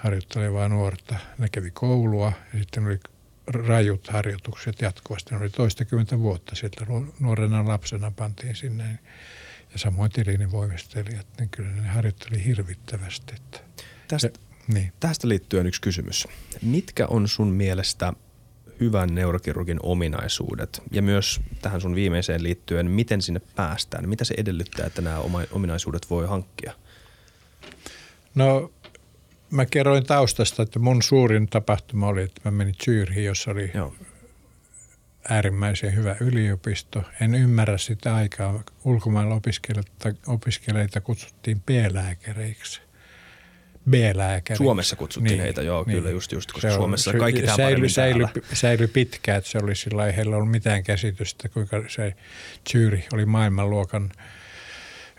harjoittelevaa nuorta. Ne kävi koulua ja sitten oli rajut harjoitukset jatkuvasti. Ne oli toistakymmentä vuotta sieltä nuorena lapsena pantiin sinne. Ja samoin tilinen voimistelijat, niin kyllä ne harjoitteli hirvittävästi. Että tästä, ja, niin. tästä liittyen yksi kysymys. Mitkä on sun mielestä hyvän neurokirurgin ominaisuudet ja myös tähän sun viimeiseen liittyen, miten sinne päästään? Mitä se edellyttää, että nämä ominaisuudet voi hankkia? No mä kerroin taustasta, että mun suurin tapahtuma oli, että mä menin Zyyriin, jossa oli Joo. äärimmäisen hyvä yliopisto. En ymmärrä sitä aikaa. Ulkomailla opiskelijoita, opiskelijoita kutsuttiin B-lääkäreiksi. B-lääkäri. Suomessa kutsuttiin niin, heitä, joo, niin. kyllä just, just koska se Suomessa on, kaikki tämä säily, säily, säily pitkään, että se oli sillä ei heillä ollut mitään käsitystä, kuinka se Zürich oli maailmanluokan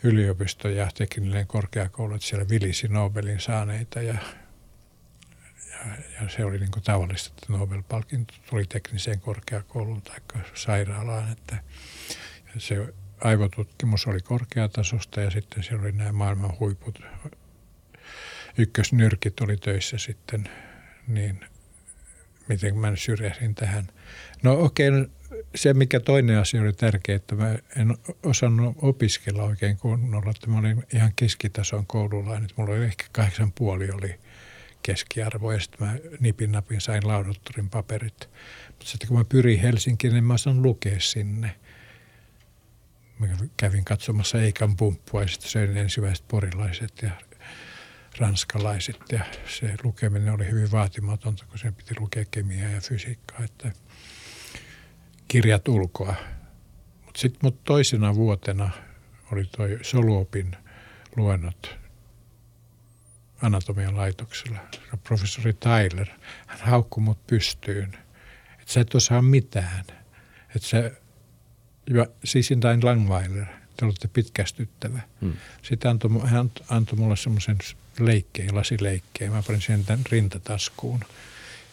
yliopisto ja teknillinen korkeakoulu, että siellä vilisi Nobelin saaneita ja, ja, ja se oli niin kuin tavallista, että Nobel-palkinto tuli tekniseen korkeakouluun tai sairaalaan, että se aivotutkimus oli korkeatasosta ja sitten siellä oli nämä maailman huiput ykkösnyrkit oli töissä sitten, niin miten mä syrjäsin tähän. No okei, okay, no se mikä toinen asia oli tärkeä, että mä en osannut opiskella oikein kunnolla, että mä olin ihan keskitason koululainen. Mulla oli ehkä kahdeksan puoli oli keskiarvo ja sitten mä nipin napin sain laudottorin paperit. Mutta sitten kun mä pyrin Helsinkiin, niin mä saan lukea sinne. Mä kävin katsomassa Eikan pumppua ja sitten söin ensimmäiset porilaiset ja ranskalaiset ja se lukeminen oli hyvin vaatimatonta, kun sen piti lukea kemiaa ja fysiikkaa, että kirjat ulkoa. Mutta sitten mut toisena vuotena oli toi soluopin luennot anatomian laitoksella. Professori Tyler, hän haukkui mut pystyyn, että sä et osaa mitään. Että se, ja Sisindain Langweiler, te olette pitkästyttävä. Hmm. Sitten antoi, hän antoi mulle semmoisen leikkeen, lasileikkeen. Mä panin sen tämän rintataskuun.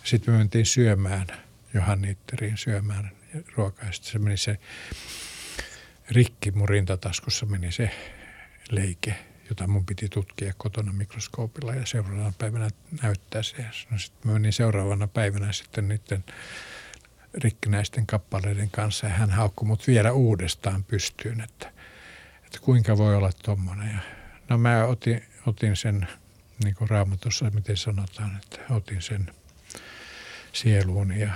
Sitten me mentiin syömään Johannitteriin syömään ruokaa. Ja sitten se meni se rikki mun rintataskussa meni se leike, jota mun piti tutkia kotona mikroskoopilla ja seuraavana päivänä näyttää se. No sitten mä menin seuraavana päivänä sitten niiden rikkinäisten kappaleiden kanssa ja hän haukkui mut vielä uudestaan pystyyn, että, että kuinka voi olla tuommoinen. No mä otin, otin sen, niin kuin raamatussa miten sanotaan, että otin sen sieluun ja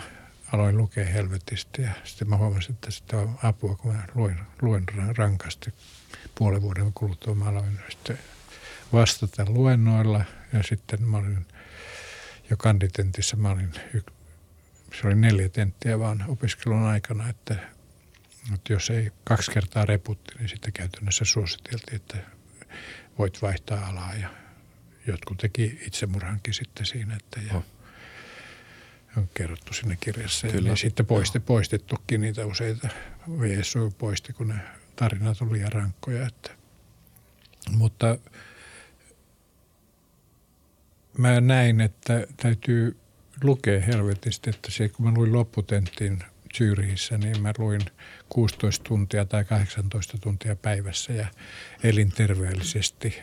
aloin lukea helvetistä ja sitten mä huomasin, että sitä on apua, kun mä luin, luin rankasti puolen vuoden kuluttua. Mä aloin sitten vastata luennoilla ja sitten mä olin jo kanditentissä, mä olin, se oli neljä tenttiä vaan opiskelun aikana, että, että jos ei kaksi kertaa reputti, niin sitten käytännössä suositeltiin, että voit vaihtaa alaa ja jotkut teki itsemurhankin sitten siinä, että ja oh. On kerrottu sinne kirjassa. Kyllä. Ja sitten poisti, poistettukin niitä useita. VSU poisti, kun ne tarinat oli liian rankkoja. Että. Mutta mä näin, että täytyy lukea helvetisti, että se kun mä luin lopputenttiin Zyrihissä, niin mä luin 16 tuntia tai 18 tuntia päivässä ja elin terveellisesti.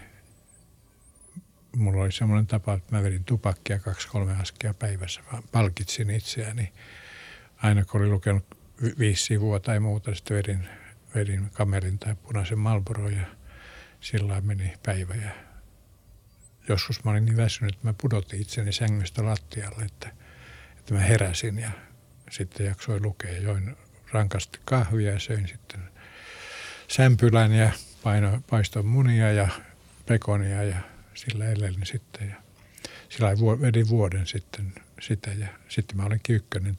Mulla oli semmoinen tapa, että mä vedin tupakkia kaksi-kolme askia päivässä. Mä palkitsin itseäni. Aina kun oli lukenut viisi sivua tai muuta, sitten vedin, vedin kamerin tai punaisen Marlboron ja sillä meni päivä. Ja joskus mä olin niin väsynyt, että mä pudotin itseni sängystä lattialle, että, että mä heräsin ja sitten jaksoin lukea. Join rankasti kahvia ja söin sitten sämpylän ja paino, paiston munia ja pekonia ja sillä elelin sitten. Ja sillä vedin vuoden sitten sitä ja sitten mä olinkin ykkönen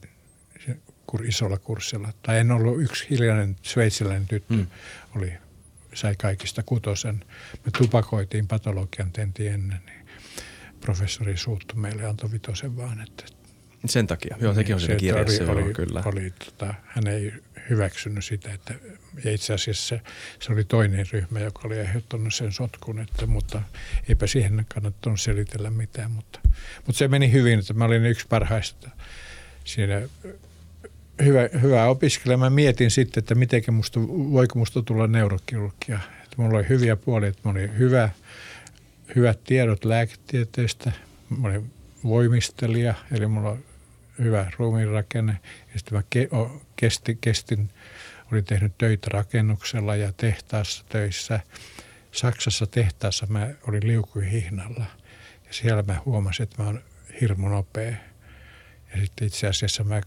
isolla kurssilla. Tai en ollut yksi hiljainen sveitsiläinen tyttö, mm. oli, sai kaikista kutosen. Me tupakoitiin patologian tenti ennen, niin professori suuttu meille antoi vitosen vaan, että sen takia, joo, sekin on siinä kirjassa, oli, oli, kyllä. Oli, tota, hän ei hyväksynyt sitä, että ja itse asiassa se, se oli toinen ryhmä, joka oli aiheuttanut sen sotkun, että, mutta eipä siihen kannattanut selitellä mitään, mutta, mutta se meni hyvin, että mä olin yksi parhaista siinä hyvä, hyvä opiskelija. Mä mietin sitten, että miten musta, voiko musta tulla neurokirurgia. Että mulla oli hyviä puolia, että mulla oli hyvä, hyvät tiedot lääketieteestä, mä olin voimistelija, eli mulla hyvä ruumiinrakenne. Ja sitten mä ke, o, kesti, kestin, olin tehnyt töitä rakennuksella ja tehtaassa töissä. Saksassa tehtaassa mä olin liukuhihnalla ja siellä mä huomasin, että mä oon hirmu nopea. Ja sitten itse asiassa mä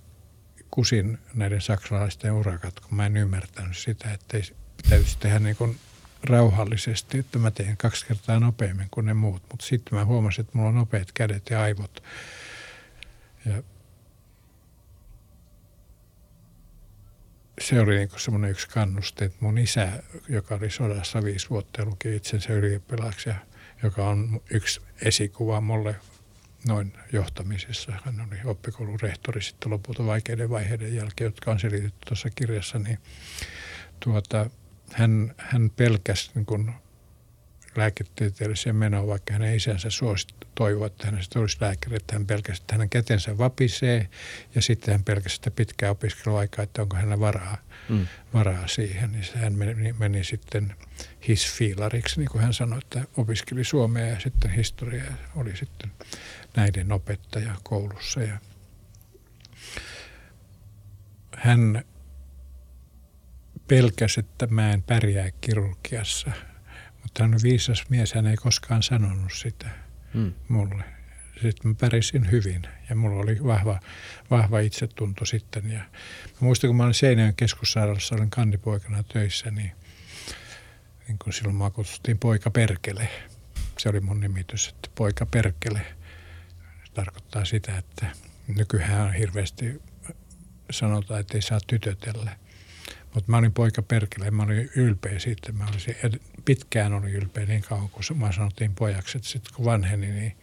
kusin näiden saksalaisten urakat, kun mä en ymmärtänyt sitä, että ei pitäisi tehdä niin kuin rauhallisesti, että mä teen kaksi kertaa nopeammin kuin ne muut. Mutta sitten mä huomasin, että mulla on nopeat kädet ja aivot. Ja se oli niin semmoinen yksi kannuste, että mun isä, joka oli sodassa viisi vuotta ja luki itsensä ylioppilaaksi, joka on yksi esikuva mulle noin johtamisessa. Hän oli oppikoulun rehtori sitten lopulta vaikeiden vaiheiden jälkeen, jotka on selitetty tuossa kirjassa, niin tuota, hän, hän pelkäsi niin kuin lääketieteelliseen menoon, vaikka hänen isänsä suosit, toivoi, että hänestä olisi lääkäri, että hän pelkäsi, että hänen kätensä vapisee ja sitten hän pelkäsi sitä pitkää opiskeluaikaa, että onko hänellä varaa, mm. varaa siihen. Niin hän meni, meni sitten hisfiilariksi, niin kuin hän sanoi, että opiskeli suomea ja sitten historiaa oli sitten näiden opettaja koulussa. Ja hän pelkäsi, että mä en pärjää kirurgiassa. Mutta hän on viisas mies, hän ei koskaan sanonut sitä hmm. mulle. Sitten mä pärjäsin hyvin ja mulla oli vahva, vahva itsetunto sitten. Ja mä muistan, kun mä olin Seinäjön keskussairaalassa, olin kandipoikana töissä, niin, niin kun silloin mä kutsuttiin poika perkele. Se oli mun nimitys, että poika perkele. Se tarkoittaa sitä, että nykyään on hirveästi sanotaan, että ei saa tytötellä. Mutta mä olin poika perkele, mä olin ylpeä siitä. Mä olisin, pitkään oli ylpeä niin kauan, kun mä sanottiin pojaksi. Sitten kun vanheni, niin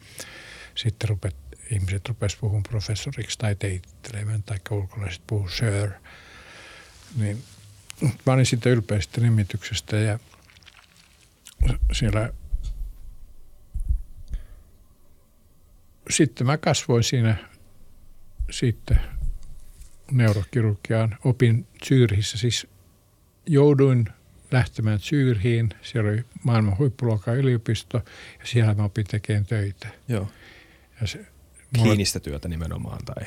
sitten rupet, ihmiset rupesivat puhumaan professoriksi tai teittelemään, tai ulkolaiset puhuu sir. Niin, mä olin siitä nimityksestä ja siellä sitten mä kasvoin siinä sitten neurokirurgiaan. Opin Syyrihissä, siis jouduin lähtemään Syyrihiin. Siellä oli maailman huippuluokan yliopisto ja siellä mä opin tekemään töitä. Joo. Ja se, Kliinistä mulla, työtä nimenomaan tai?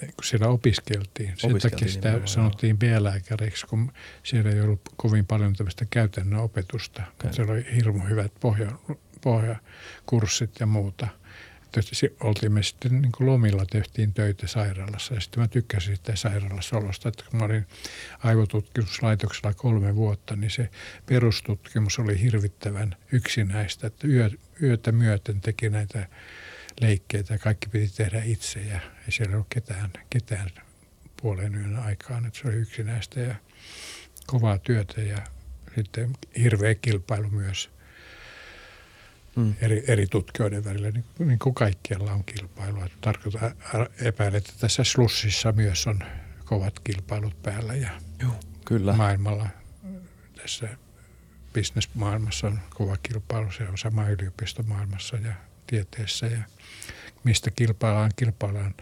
Kun siellä opiskeltiin. Sen takia sitä sanottiin B-lääkäriksi, kun siellä ei ollut kovin paljon tämmöistä käytännön opetusta. Okay. Siellä oli hirmu hyvät pohja, pohjakurssit ja muuta – tietysti oltiin me sitten niin lomilla tehtiin töitä sairaalassa ja sitten mä tykkäsin sitä sairaalassa olosta, että kun mä olin aivotutkimuslaitoksella kolme vuotta, niin se perustutkimus oli hirvittävän yksinäistä, että yö, yötä myöten teki näitä leikkeitä ja kaikki piti tehdä itse ja ei siellä ollut ketään, ketään puolen yön aikaan, että se oli yksinäistä ja kovaa työtä ja sitten hirveä kilpailu myös – mm. eri, eri tutkijoiden välillä, niin, niin kuin kaikkialla on kilpailua. Tarkoitan, epäilen, että tässä slussissa myös on kovat kilpailut päällä ja Joo, kyllä. maailmalla tässä bisnesmaailmassa on kova kilpailu. Se on sama yliopistomaailmassa ja tieteessä ja mistä kilpaillaan, kilpaillaan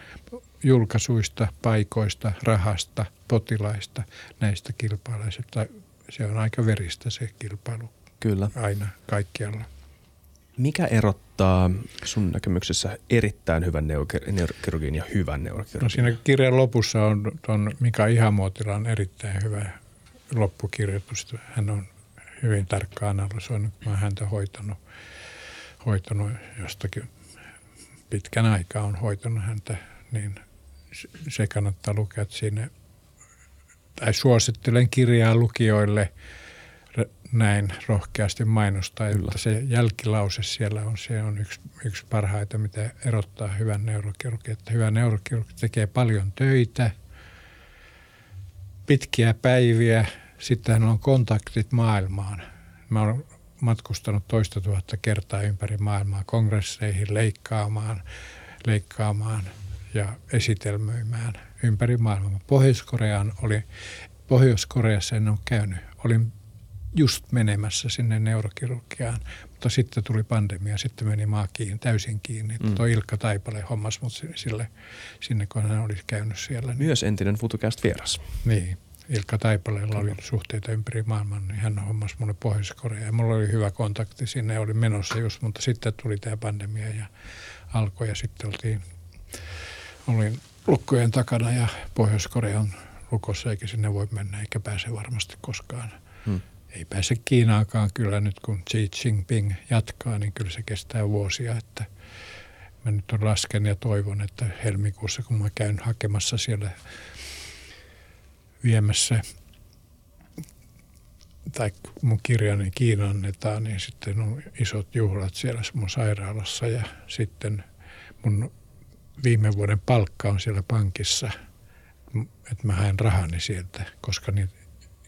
julkaisuista, paikoista, rahasta, potilaista, näistä kilpaillaan. Se on aika veristä se kilpailu Kyllä. aina kaikkialla. Mikä erottaa sun näkemyksessä erittäin hyvän neurokirurgin ja hyvän neurokirurgin? No siinä kirjan lopussa on tuon Mika Ihamuotilan erittäin hyvä loppukirjoitus. Hän on hyvin tarkkaan analysoinut, mä olen häntä hoitanut, hoitanut jostakin pitkän aikaa on hoitanut häntä, niin se kannattaa lukea, että siinä, tai suosittelen kirjaa lukijoille – näin rohkeasti mainostaa, Kyllä. että se jälkilause siellä on, se on yksi, yksi parhaita, mitä erottaa hyvän neurokirurgi. Että hyvä neurokirurgi tekee paljon töitä, pitkiä päiviä, sitten hän on kontaktit maailmaan. Mä olen matkustanut toista tuhatta kertaa ympäri maailmaa kongresseihin leikkaamaan, leikkaamaan ja esitelmöimään ympäri maailmaa. Pohjois-Koreaan oli, Pohjois-Koreassa en ole käynyt. Olin just menemässä sinne neurokirurgiaan, mutta sitten tuli pandemia, sitten meni maa kiinni, täysin kiinni. Mm. Tuo Ilkka Taipale hommas mut sille, sinne, kun hän olisi käynyt siellä. Niin, Myös entinen FutuCast vieras. Niin, Ilkka Taipaleella oli suhteita ympäri maailman, niin hän hommasi mulle pohjois ja mulla oli hyvä kontakti sinne, oli menossa just, mutta sitten tuli tämä pandemia ja alkoi ja sitten oltiin, olin lukkojen takana ja Pohjois-Korea on lukossa eikä sinne voi mennä eikä pääse varmasti koskaan. Hmm ei pääse Kiinaakaan kyllä nyt, kun Xi Jinping jatkaa, niin kyllä se kestää vuosia, että mä nyt on lasken ja toivon, että helmikuussa, kun mä käyn hakemassa siellä viemässä tai mun kirjani Kiinannetaan, niin sitten on isot juhlat siellä mun sairaalassa ja sitten mun viime vuoden palkka on siellä pankissa, että mä haen rahani sieltä, koska niin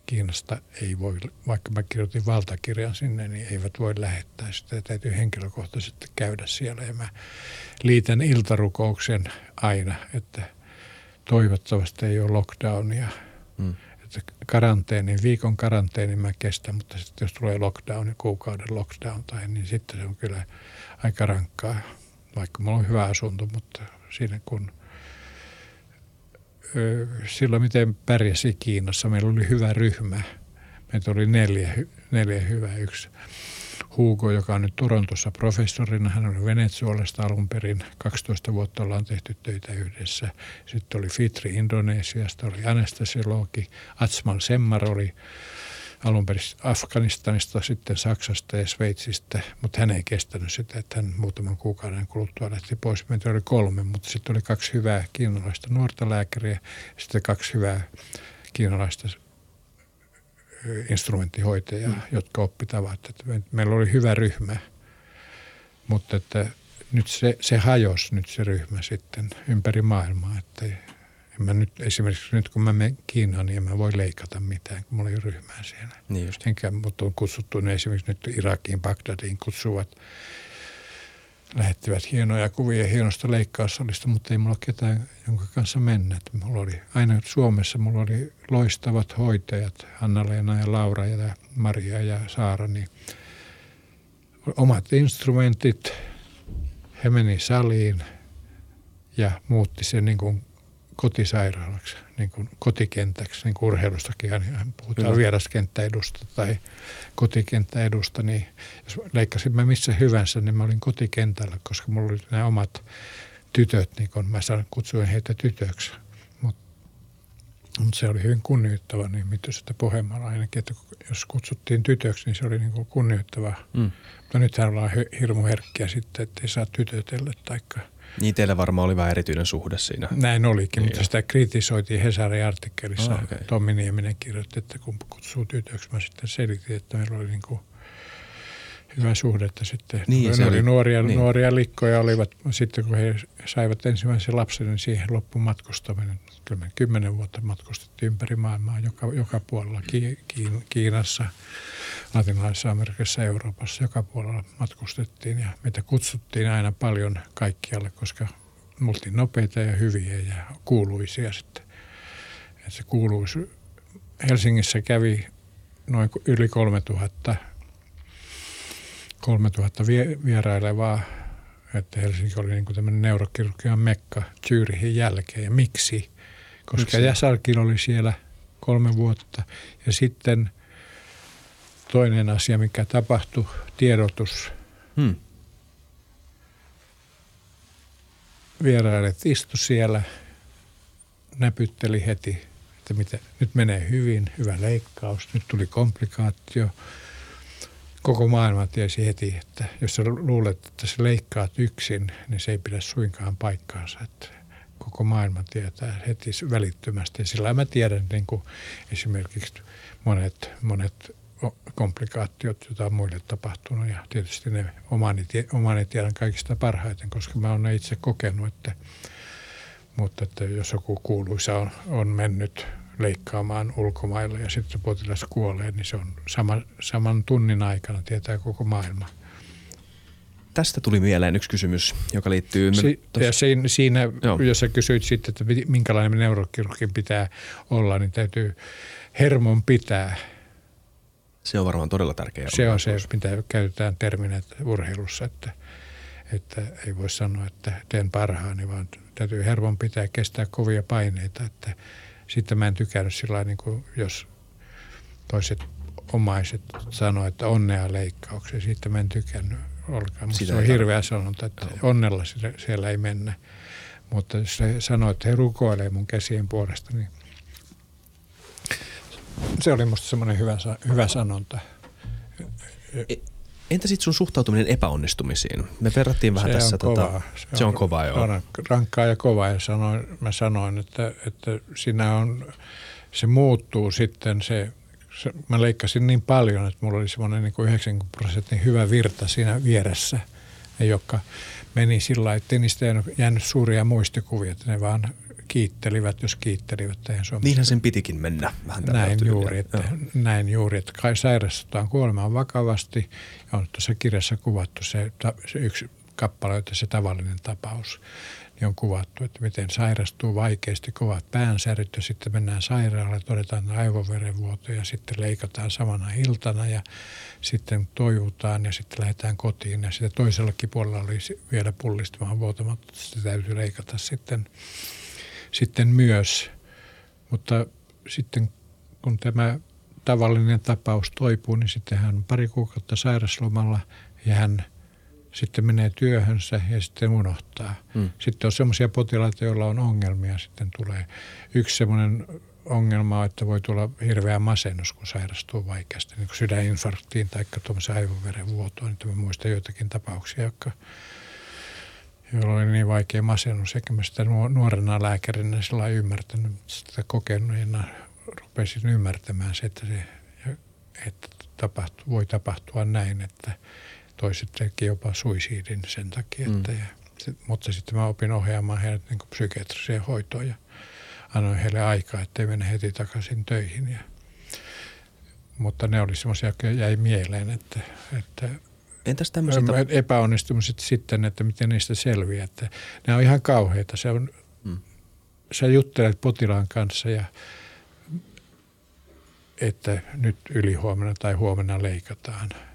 Kiinasta ei voi, vaikka mä kirjoitin valtakirjan sinne, niin eivät voi lähettää sitä. Täytyy henkilökohtaisesti käydä siellä ja mä liitän iltarukouksen aina, että toivottavasti ei ole lockdownia. Mm. Että karanteeni, viikon karanteeni mä kestän, mutta sitten jos tulee lockdown ja kuukauden lockdown tai niin sitten se on kyllä aika rankkaa. Vaikka mulla on hyvä asunto, mutta siinä kun silloin miten pärjäsi Kiinassa. Meillä oli hyvä ryhmä. Meitä oli neljä, neljä hyvää. Yksi Hugo, joka on nyt Torontossa professorina. Hän oli Venezuelasta alun perin. 12 vuotta ollaan tehty töitä yhdessä. Sitten oli Fitri Indonesiasta, oli anestesiologi. Atsmal Semmar oli alun perin Afganistanista, sitten Saksasta ja Sveitsistä, mutta hän ei kestänyt sitä, että hän muutaman kuukauden kuluttua lähti pois. Meitä oli kolme, mutta sitten oli kaksi hyvää kiinalaista nuorta lääkäriä ja sitten kaksi hyvää kiinalaista instrumenttihoitajaa, mm. jotka oppitavat. Että meillä oli hyvä ryhmä, mutta että nyt se, se hajosi nyt se ryhmä sitten ympäri maailmaa, että en mä nyt, esimerkiksi nyt kun mä menen Kiinaan, niin en mä voi leikata mitään, kun mulla ei ole ryhmää siellä. Niin just. Enkä, mutta on kutsuttu ne esimerkiksi nyt Irakiin, Bagdadiin kutsuvat, lähettivät hienoja kuvia hienosta leikkaussalista, mutta ei mulla ole ketään, jonka kanssa mennä. Mulla oli, aina Suomessa mulla oli loistavat hoitajat, Hanna-Leena ja Laura ja Maria ja Saara, niin omat instrumentit, he meni saliin ja muutti sen niin kuin kotisairaalaksi, niin kuin kotikentäksi, niin kuin urheilustakin hän puhutaan vieraskenttäedusta tai kotikenttäedusta, niin jos leikkasin mä missä hyvänsä, niin mä olin kotikentällä, koska mulla oli nämä omat tytöt, niin kuin mä sanon, kutsuin heitä tytöksi. Mutta mut se oli hyvin kunnioittava niin sitä Pohjanmaalla ainakin, että jos kutsuttiin tytöksi, niin se oli niin kuin kunnioittava. Mm. Mutta nythän ollaan hirmu herkkiä sitten, että ei saa tytötellä taikka – niin teillä varmaan oli vähän erityinen suhde siinä. Näin olikin, niin mutta sitä kritisoitiin Hesarin artikkelissa. Oh, okay. Tommi Nieminen kirjoitti, että kun kutsuu tytöksi, mä sitten selitin, että meillä oli niin kuin hyvä suhde, että sitten niin, se oli, oli nuoria, niin. nuoria likkoja olivat, sitten kun he saivat ensimmäisen lapsen, niin siihen loppui matkustaminen. Kyllä me kymmenen vuotta matkustettiin ympäri maailmaa joka, joka puolella, Ki, Ki, Kiinassa, latinalaisessa Amerikassa, Euroopassa, joka puolella matkustettiin ja meitä kutsuttiin aina paljon kaikkialle, koska me oltiin nopeita ja hyviä ja kuuluisia sitten. Et se kuuluisi. Helsingissä kävi noin yli 3000, 3000 vierailevaa, että Helsinki oli niin kuin tämmöinen neurokirurgian mekka Zyrihin jälkeen. Ja miksi? Koska Jäsarkin oli siellä kolme vuotta ja sitten – toinen asia, mikä tapahtui, tiedotus. Hmm. Vierailijat istu siellä, näpytteli heti, että mitä, nyt menee hyvin, hyvä leikkaus, nyt tuli komplikaatio. Koko maailma tiesi heti, että jos sä luulet, että sä leikkaat yksin, niin se ei pidä suinkaan paikkaansa. Että koko maailma tietää heti välittömästi. Sillä mä tiedän niin kuin esimerkiksi monet, monet komplikaatiot, joita on muille tapahtunut. Ja tietysti ne omani, omani tiedän kaikista parhaiten, koska mä oon ne itse kokenut. Että, mutta että jos joku kuuluisa on, on mennyt leikkaamaan ulkomailla ja sitten potilas kuolee, niin se on sama, saman tunnin aikana tietää koko maailma. Tästä tuli mieleen yksi kysymys, joka liittyy... Si- ja siinä, siinä jos sä kysyit sitten, että minkälainen neurokirurgin pitää olla, niin täytyy hermon pitää – se on varmaan todella tärkeä. Se on se, mitä käytetään terminä urheilussa, että, että ei voi sanoa, että teen parhaani, vaan täytyy hervon pitää kestää kovia paineita. Että sitten mä en tykännyt sillä niin kuin jos toiset omaiset sanoo, että onnea leikkaukseen. Siitä mä en tykännyt. Mutta se on hirveä sanonta, että onnella siellä ei mennä. Mutta jos se sanoo, että he rukoilee mun käsien puolesta, niin se oli musta semmoinen hyvä, hyvä sanonta. E, entä sitten sun suhtautuminen epäonnistumisiin? Me verrattiin vähän se tässä. On tota, kovaa. Se, se on, on kovaa, joo. On rankkaa ja kovaa ja sanoin, mä sanoin, että, että siinä on se muuttuu sitten se, se, mä leikkasin niin paljon, että mulla oli semmoinen niin 90 prosentin hyvä virta siinä vieressä, joka meni sillä lailla, että niistä jäänyt, jäänyt suuria muistikuvia, että ne vaan kiittelivät, jos kiittelivät. Niinhän sen pitikin mennä. Vähän näin juuri, että, näin juuri, että kai sairastutaan kuolemaan vakavasti. Ja on tuossa kirjassa kuvattu se, se yksi kappale, se tavallinen tapaus. Niin on kuvattu, että miten sairastuu vaikeasti kovat päänsäryt ja sitten mennään sairaalaan, todetaan aivoverenvuoto ja sitten leikataan samana iltana ja sitten toivutaan ja sitten lähdetään kotiin. Ja sitten toisellakin puolella oli vielä pullistumaan vuotamatta, sitä täytyy leikata sitten, sitten myös. Mutta sitten kun tämä tavallinen tapaus toipuu, niin sitten hän on pari kuukautta sairaslomalla ja hän – sitten menee työhönsä ja sitten unohtaa. Hmm. Sitten on semmoisia potilaita, joilla on ongelmia, sitten tulee yksi semmoinen ongelma, että voi tulla hirveä masennus, kun sairastuu vaikeasti, niin kuin sydäninfarktiin tai tuommoisen aivoverenvuotoon. Niin mä muistan joitakin tapauksia, jotka, joilla oli niin vaikea masennus, eikä mä sitä nuorena lääkärinä sillä ymmärtänyt, sitä kokenut, rupesin ymmärtämään se, että, se, että tapahtu, voi tapahtua näin, että – toiset teki jopa suisidin sen takia. Että mm. ja, mutta sitten mä opin ohjaamaan heidät niin psykiatriseen hoitoon ja annoin heille aikaa, ettei mennä heti takaisin töihin. Ja, mutta ne oli semmoisia, jotka jäi mieleen, että, että Entäs tämmöiset? Epäonnistumiset sitten, että miten niistä selviää. Että ne on ihan kauheita. Se on, mm. Sä juttelet potilaan kanssa ja että nyt ylihuomenna tai huomenna leikataan –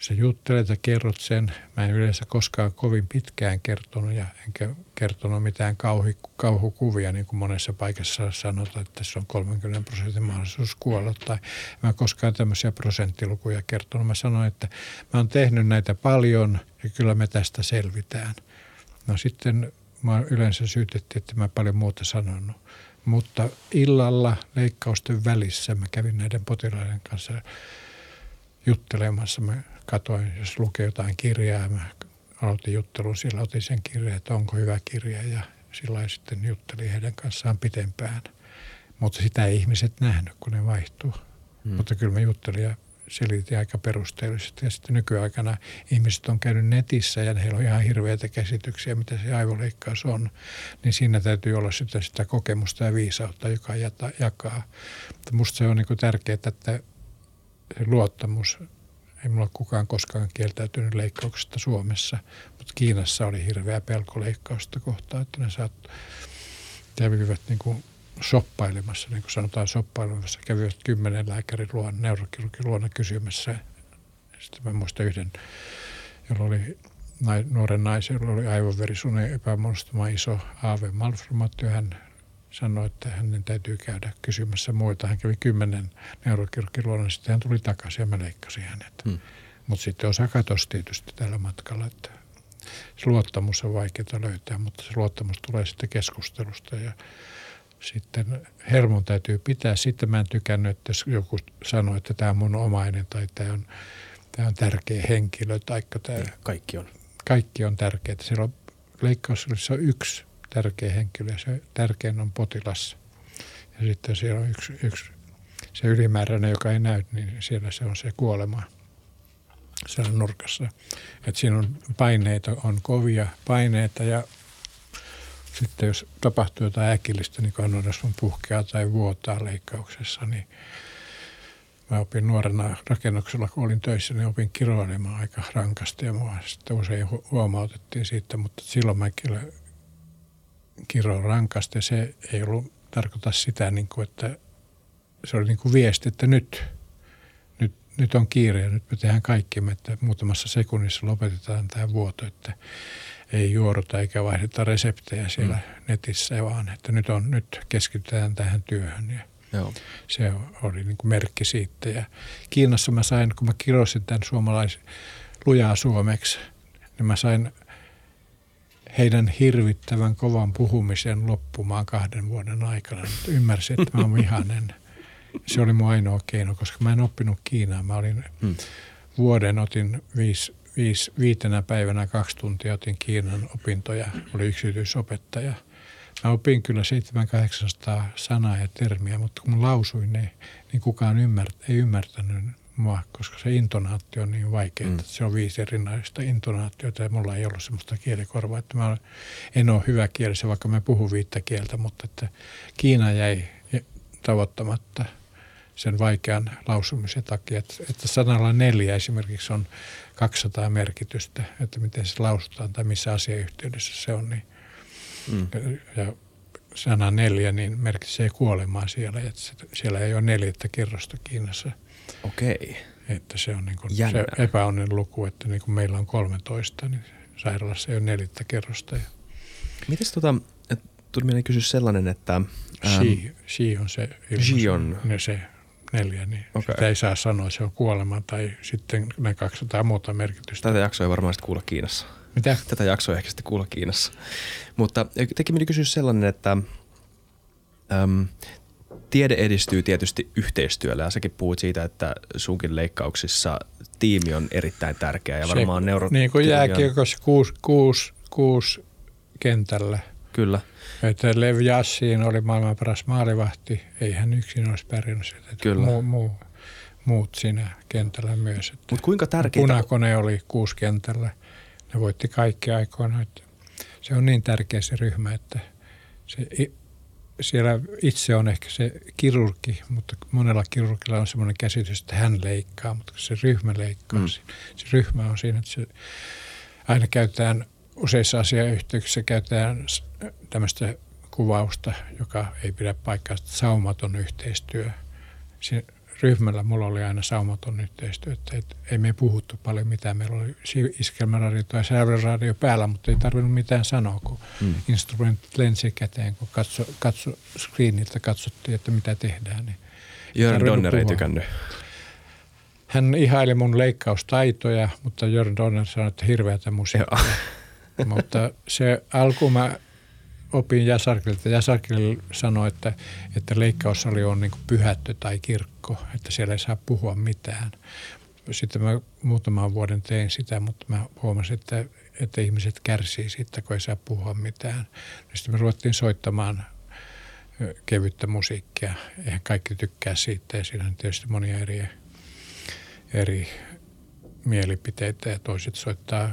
sä juttelet ja kerrot sen. Mä en yleensä koskaan kovin pitkään kertonut ja enkä kertonut mitään kauhi, kauhukuvia, niin kuin monessa paikassa sanotaan, että tässä on 30 prosentin mahdollisuus kuolla. Tai mä en koskaan tämmöisiä prosenttilukuja kertonut. Mä sanoin, että mä oon tehnyt näitä paljon ja kyllä me tästä selvitään. No sitten mä yleensä syytettiin, että mä paljon muuta sanonut. Mutta illalla leikkausten välissä mä kävin näiden potilaiden kanssa juttelemassa. Mä katoin, jos lukee jotain kirjaa, mä aloitin juttelun, sillä otin sen kirjan, että onko hyvä kirja ja sillä sitten juttelin heidän kanssaan pitempään. Mutta sitä ei ihmiset nähnyt, kun ne vaihtuu. Hmm. Mutta kyllä mä juttelin ja selitin aika perusteellisesti. Ja sitten nykyaikana ihmiset on käynyt netissä ja heillä on ihan hirveitä käsityksiä, mitä se aivoleikkaus on. Niin siinä täytyy olla sitä, sitä kokemusta ja viisautta, joka jakaa. Mutta musta se on niin tärkeää, että se luottamus ei mulla kukaan koskaan kieltäytynyt leikkauksesta Suomessa, mutta Kiinassa oli hirveä pelko leikkausta kohtaan, että ne saat, kävivät niin kuin soppailemassa, niin kuin sanotaan soppailemassa, kävivät kymmenen lääkärin luona, neurokirurgin luona kysymässä. Sitten mä muistan yhden, jolla oli nuoren naisen, jolla oli aivoverisunen epämuodostuma iso AV malformaatio. Hän sanoi, että hänen täytyy käydä kysymässä muita. Hän kävi kymmenen neurokirurgin luona, sitten hän tuli takaisin ja mä leikkasin hänet. Hmm. Mutta sitten osa katosi tietysti tällä matkalla, että se luottamus on vaikeaa löytää, mutta se luottamus tulee sitten keskustelusta ja sitten hermon täytyy pitää. Sitten mä en tykännyt, että jos joku sanoo, että tämä on mun omainen tai tämä on, tämä on tärkeä henkilö. Tai tämä, kaikki on. Kaikki on tärkeää. Siellä on leikkaus on yksi tärkeä henkilö. Se tärkein on potilas. Ja sitten siellä on yksi, yksi se ylimääräinen, joka ei näy, niin siellä se on se kuolema siellä nurkassa. Et siinä on paineita, on kovia paineita ja sitten jos tapahtuu jotain äkillistä, niin kun on puhkeaa tai vuotaa leikkauksessa, niin mä opin nuorena rakennuksella, kun olin töissä, niin opin kiroilemaan aika rankasti ja mua sitten usein huomautettiin siitä, mutta silloin mä kyllä kiroon rankasti ja se ei ollut tarkoita sitä, niin kuin, että se oli niin kuin viesti, että nyt, nyt, nyt on kiire ja nyt me tehdään kaikki, että muutamassa sekunnissa lopetetaan tämä vuoto, että ei juoruta eikä vaihdeta reseptejä siellä mm. netissä, vaan että nyt, on, nyt keskitytään tähän työhön. Ja Joo. Se oli niin kuin merkki siitä. Ja Kiinassa mä sain, kun mä kirosin tämän suomalaisen lujaa suomeksi, niin mä sain heidän hirvittävän kovan puhumisen loppumaan kahden vuoden aikana. Ymmärsin, että mä oon vihanen. Se oli mun ainoa keino, koska mä en oppinut Kiinaa. Mä olin hmm. vuoden, otin viisi, viisi, viitenä päivänä kaksi tuntia otin Kiinan opintoja. Oli yksityisopettaja. Mä opin kyllä 700-800 sanaa ja termiä, mutta kun mä lausuin ne, niin kukaan ymmärtä, ei ymmärtänyt mua, koska se intonaatio on niin vaikea, mm. että se on viisi erinäistä intonaatiota ja mulla ei ollut semmoista kielikorvaa, että mä en ole hyvä kielessä, vaikka mä puhun viittä kieltä, mutta että Kiina jäi tavoittamatta sen vaikean lausumisen takia, että, että sanalla neljä esimerkiksi on 200 merkitystä, että miten se lausutaan tai missä asiayhteydessä se on, niin mm. ja sana neljä niin merkitsee kuolemaa siellä, että siellä ei ole neljättä kerrosta Kiinassa – Okei. Että se on niin kuin se epäonnen luku, että niin kuin meillä on 13, niin sairaalassa ei ole neljättä kerrosta. Mites tota, tuli mieleen kysyä sellainen, että... Ähm, she, she on se She on. Ne se neljä, niin okay. sitä ei saa sanoa, se on kuolema tai sitten ne 200 muuta merkitystä. Tätä jaksoa ei varmaan sitten kuulla Kiinassa. Mitä? Tätä jaksoa ehkä sitten kuulla Kiinassa. Mutta teki mieli kysyä sellainen, että äm, tiede edistyy tietysti yhteistyöllä ja säkin puhut siitä, että sunkin leikkauksissa tiimi on erittäin tärkeä ja varmaan neuro... Niin kuin jääkiekossa kuusi, kuusi, kuusi kentällä. Kyllä. Että Lev Jassiin oli maailman paras maalivahti. Ei hän yksin olisi pärjännyt sitä. Kyllä. Muu, muu, muut siinä kentällä myös. Mutta kuinka tärkeää... Punakone oli kuusi kentällä. Ne voitti kaikki aikoina. Että se on niin tärkeä se ryhmä, että se siellä itse on ehkä se kirurgi, mutta monella kirurgilla on semmoinen käsitys, että hän leikkaa, mutta se ryhmä leikkaa. Mm. Se ryhmä on siinä, että se aina käytetään useissa asiayhteyksissä käytetään tämmöistä kuvausta, joka ei pidä paikkaa, saumaton yhteistyö. Se ryhmällä mulla oli aina saumaton yhteistyö, että et, ei me puhuttu paljon mitään. Meillä oli iskelmäradio tai sävelradio päällä, mutta ei tarvinnut mitään sanoa, kun mm. instrumentit lensi käteen, kun katso, katso screeniltä katsottiin, että mitä tehdään. Niin Jörn Donner ei tykännyt. Hän ihaili mun leikkaustaitoja, mutta Jörn Donner sanoi, että hirveätä musiikkia. mutta se alku mä opin Jasarkilta. Jasarkil sanoi, että, että leikkaussali on niin pyhättö tai kirkko, että siellä ei saa puhua mitään. Sitten mä muutaman vuoden tein sitä, mutta mä huomasin, että, että ihmiset kärsii siitä, kun ei saa puhua mitään. Sitten me ruvettiin soittamaan kevyttä musiikkia. Eihän kaikki tykkää siitä ja siinä on tietysti monia eri, eri mielipiteitä ja toiset soittaa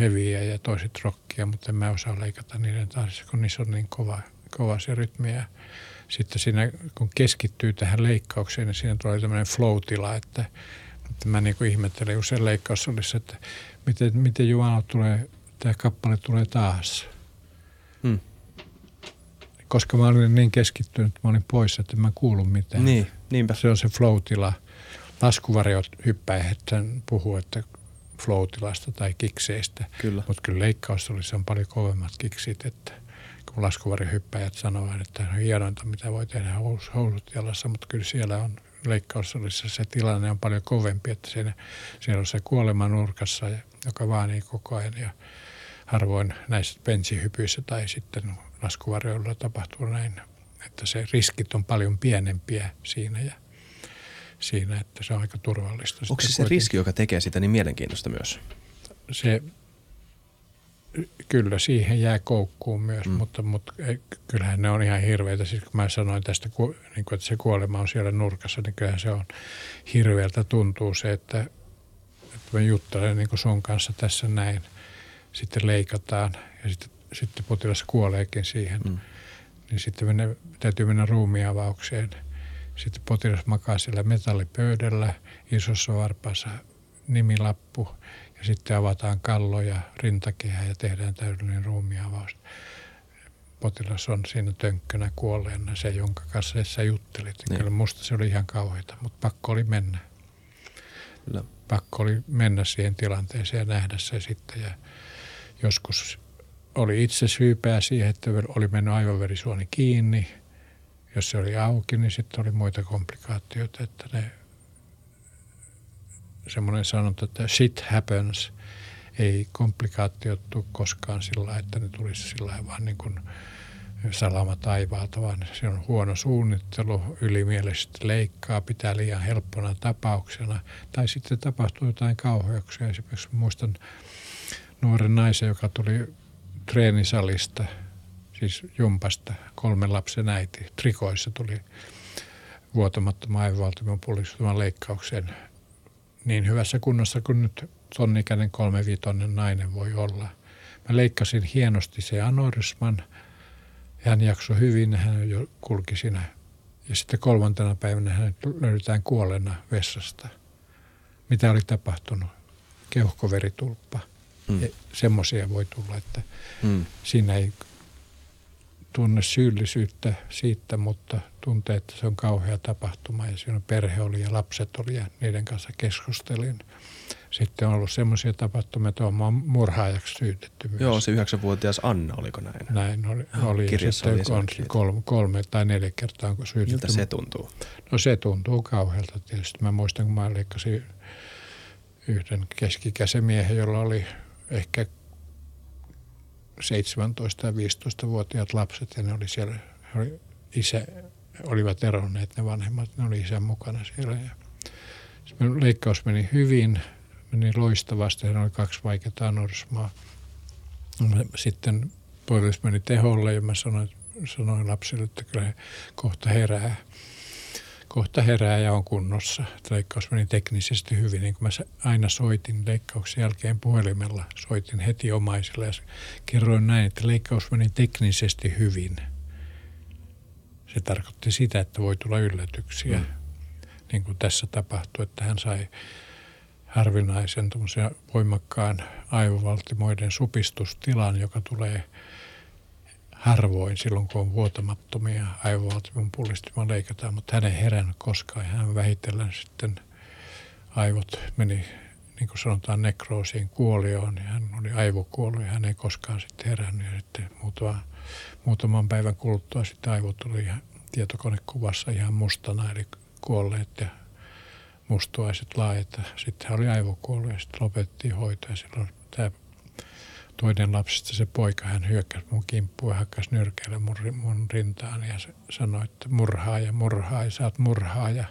heviä ja toiset rockia, mutta en mä osaa leikata niiden tahdissa, kun niissä on niin kova, kova se rytmi. Ja sitten siinä, kun keskittyy tähän leikkaukseen, niin siinä tulee tämmöinen flow-tila, että, että mä niin kuin ihmettelen usein leikkaussolissa, että miten, miten Jumala tulee, tämä kappale tulee taas. Hmm. Koska mä olin niin keskittynyt, että mä olin poissa, että mä kuulu mitään. Niin, niinpä. Se on se flow-tila. Laskuvarjot hyppäihet puhuu, että flow-tilasta tai kikseistä. Kyllä. Mutta kyllä leikkaus oli, se on paljon kovemmat kiksit, että kun laskuvarihyppäjät sanovat, että on hienointa, mitä voi tehdä housut jalassa, mutta kyllä siellä on leikkaussolissa se tilanne on paljon kovempi, että siinä, siellä on se kuolema nurkassa, joka vaanii koko ajan ja harvoin näissä pensihypyissä tai sitten laskuvarjoilla tapahtuu näin, että se riskit on paljon pienempiä siinä ja siinä, että se on aika turvallista. Onko se se riski, joka tekee sitä niin mielenkiintoista myös? Se, kyllä siihen jää koukkuun myös, mm. mutta, mutta kyllähän ne on ihan hirveitä. Siis kun mä sanoin tästä, niin kuin, että se kuolema on siellä nurkassa, niin kyllähän se on hirveältä tuntuu se, että, että mä juttelen niin kuin sun kanssa tässä näin. Sitten leikataan ja sitten, sitten potilas kuoleekin siihen. Mm. Niin sitten mennä, täytyy mennä ruumiavaukseen – sitten potilas makaa siellä metallipöydällä, isossa varpaassa nimilappu ja sitten avataan kallo ja rintakehä ja tehdään täydellinen ruumiavaus. Potilas on siinä tönkkönä kuolleena, se jonka kanssa sä juttelit. Niin. Kyllä musta se oli ihan kauheita, mutta pakko oli mennä. Kyllä. Pakko oli mennä siihen tilanteeseen ja nähdä se sitten. Ja joskus oli itse syypää siihen, että oli mennyt aivoverisuoni kiinni – jos se oli auki, niin sitten oli muita komplikaatioita, että ne semmoinen sanonta, että shit happens, ei komplikaatiot tule koskaan sillä että ne tulisi sillä vaan niin kuin salama taivaalta, vaan se on huono suunnittelu, ylimielisesti leikkaa, pitää liian helppona tapauksena, tai sitten tapahtuu jotain kauheuksia. Esimerkiksi muistan nuoren naisen, joka tuli treenisalista – siis jumpasta, kolmen lapsen äiti. Trikoissa tuli vuotamattoman aivovaltimon pullistuman leikkaukseen niin hyvässä kunnossa kuin nyt ton ikäinen kolmevitoinen nainen voi olla. Mä leikkasin hienosti se anorysman. Hän jaksoi hyvin, hän jo kulki siinä. Ja sitten kolmantena päivänä hän löydetään kuolleena vessasta. Mitä oli tapahtunut? Keuhkoveritulppa. Mm. Semmoisia voi tulla, että mm. siinä ei tunne syyllisyyttä siitä, mutta tuntee, että se on kauhea tapahtuma ja siinä perhe oli ja lapset oli ja niiden kanssa keskustelin. Sitten on ollut semmoisia tapahtumia, että on murhaajaksi syytetty myös. Joo, se yhdeksänvuotias Anna, oliko näin? Näin oli. oli. Kirjassa oli on kolme, kolme tai neljä kertaa on syytetty. Miltä se tuntuu? No se tuntuu kauhealta tietysti. Mä muistan, kun mä leikkasin yhden keskikäisen miehen, jolla oli ehkä 17- ja 15-vuotiaat lapset ja ne oli siellä, oli isä, olivat eronneet ne vanhemmat, ne oli isän mukana siellä. Ja leikkaus meni hyvin, meni loistavasti, hän oli kaksi vaikeaa anorismaa. Sitten poilis meni teholle ja mä sanoin, sanoin lapsille, että kyllä he kohta herää kohta herää ja on kunnossa. Leikkaus meni teknisesti hyvin, niin kuin mä aina soitin leikkauksen jälkeen puhelimella. Soitin heti omaisille ja kerroin näin, että leikkaus meni teknisesti hyvin. Se tarkoitti sitä, että voi tulla yllätyksiä, mm. niin kuin tässä tapahtui, että hän sai harvinaisen voimakkaan aivovaltimoiden supistustilan, joka tulee – harvoin silloin, kun on vuotamattomia aivovaltimon pullistima leikataan, mutta hän ei herännyt koskaan. Hän vähitellen sitten aivot meni, niin kuin sanotaan, nekroosiin kuolioon. Hän oli aivokuollut ja hän ei koskaan sitten herännyt. Ja sitten muutama, muutaman päivän kuluttua sitten aivot oli tietokonekuvassa ihan mustana, eli kuolleet ja mustuaiset laajat. Sitten hän oli aivokuollut ja sitten lopetettiin hoitoa. Ja silloin tämä toinen lapsista se poika, hän hyökkäsi mun kimppuun ja hakkas nyrkeillä mun, mun rintaan ja sanoi, että murhaaja, murhaaja, sä oot murhaaja.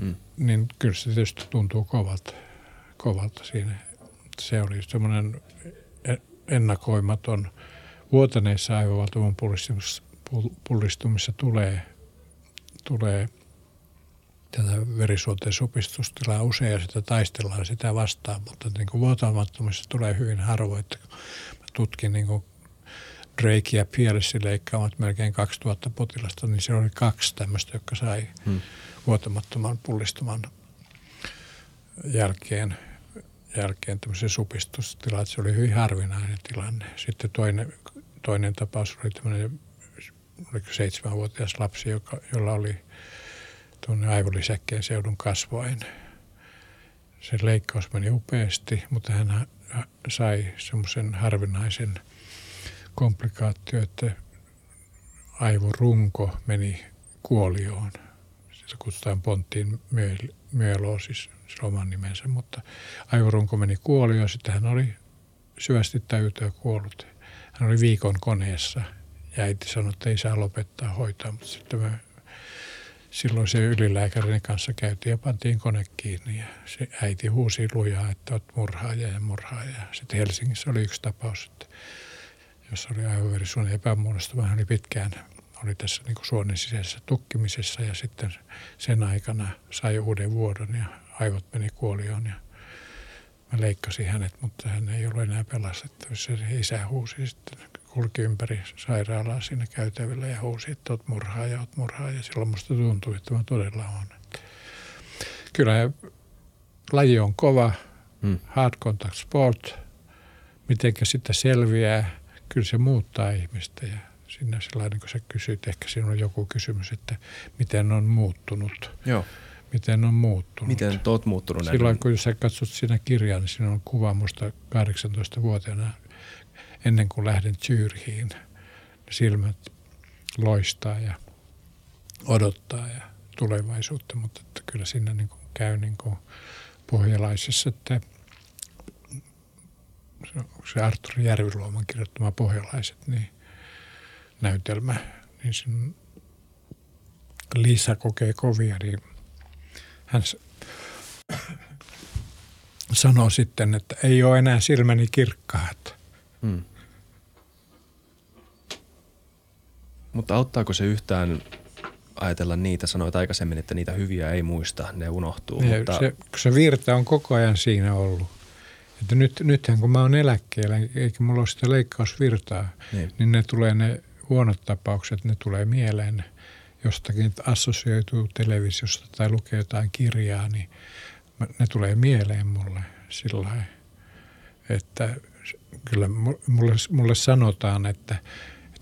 Mm. Niin kyllä se tietysti tuntuu kovalta, kovalta siinä. Se oli semmoinen ennakoimaton. Vuotaneissa aivovaltavun pullistumissa, pullistumissa tulee, tulee tätä verisuoteen supistustilaa usein ja sitä taistellaan sitä vastaan, mutta niin kuin vuotamattomissa tulee hyvin harvoin, että mä tutkin niin kuin Drake ja Pierce leikkaamat melkein 2000 potilasta, niin se oli kaksi tämmöistä, jotka sai hmm. vuotamattoman pullistuman jälkeen, jälkeen tämmöisen supistustila, että se oli hyvin harvinainen tilanne. Sitten toinen, toinen tapaus oli tämmöinen, oliko seitsemänvuotias lapsi, joka, jolla oli tuonne aivolisäkkeen seudun kasvoin. Se leikkaus meni upeasti, mutta hän sai semmoisen harvinaisen komplikaatio, että aivorunko meni kuolioon. Sitä kutsutaan ponttiin myeloosis, se oman nimensä, mutta aivorunko meni kuolioon. Sitten hän oli syvästi täytyä kuollut. Hän oli viikon koneessa ja äiti sanoi, että ei saa lopettaa hoitaa, mutta sitten me silloin se ylilääkärin kanssa käytiin ja pantiin kone kiinni ja se äiti huusi lujaa, että olet murhaaja ja murhaaja. Sitten Helsingissä oli yksi tapaus, että jossa oli aivoverisuonen epämuodostuma. Hän oli pitkään oli tässä niin kuin suonen sisäisessä tukkimisessa ja sitten sen aikana sai uuden vuodon ja aivot meni kuolioon ja mä leikkasin hänet, mutta hän ei ollut enää pelastettavissa. Se isä huusi sitten kulki ympäri sairaalaa siinä käytävillä ja huusi, että oot murhaaja, oot murhaaja. Silloin musta tuntui, että mä todella on. Kyllä laji on kova, mm. hard contact sport, mitenkä sitä selviää, kyllä se muuttaa ihmistä ja sinne sellainen, kun sä kysyt, ehkä siinä on joku kysymys, että miten on muuttunut. Joo. Miten on muuttunut. Miten oot muuttunut? Silloin kun sä katsot siinä kirjaa, niin siinä on kuva musta 18-vuotiaana ennen kuin lähden Zyrhiin. Silmät loistaa ja odottaa ja tulevaisuutta, mutta että kyllä siinä niin kuin käy niin kuin pohjalaisessa, että se Artur Järviluoman kirjoittama Pohjalaiset, niin näytelmä, niin sen Liisa kokee kovia, niin hän sanoo sitten, että ei ole enää silmäni kirkkaat Mm. Mutta auttaako se yhtään ajatella niitä, sanoit aikaisemmin, että niitä hyviä ei muista, ne unohtuu. Ja mutta... se, se virta on koko ajan siinä ollut. Että nyt, nythän kun mä oon eläkkeellä, eikä mulla ole sitä leikkausvirtaa, Niin. niin ne tulee ne huonot tapaukset, ne tulee mieleen jostakin assosioituu televisiosta tai lukee jotain kirjaa, niin ne tulee mieleen mulle sillä lailla, että kyllä mu- mulle, mulle sanotaan, että,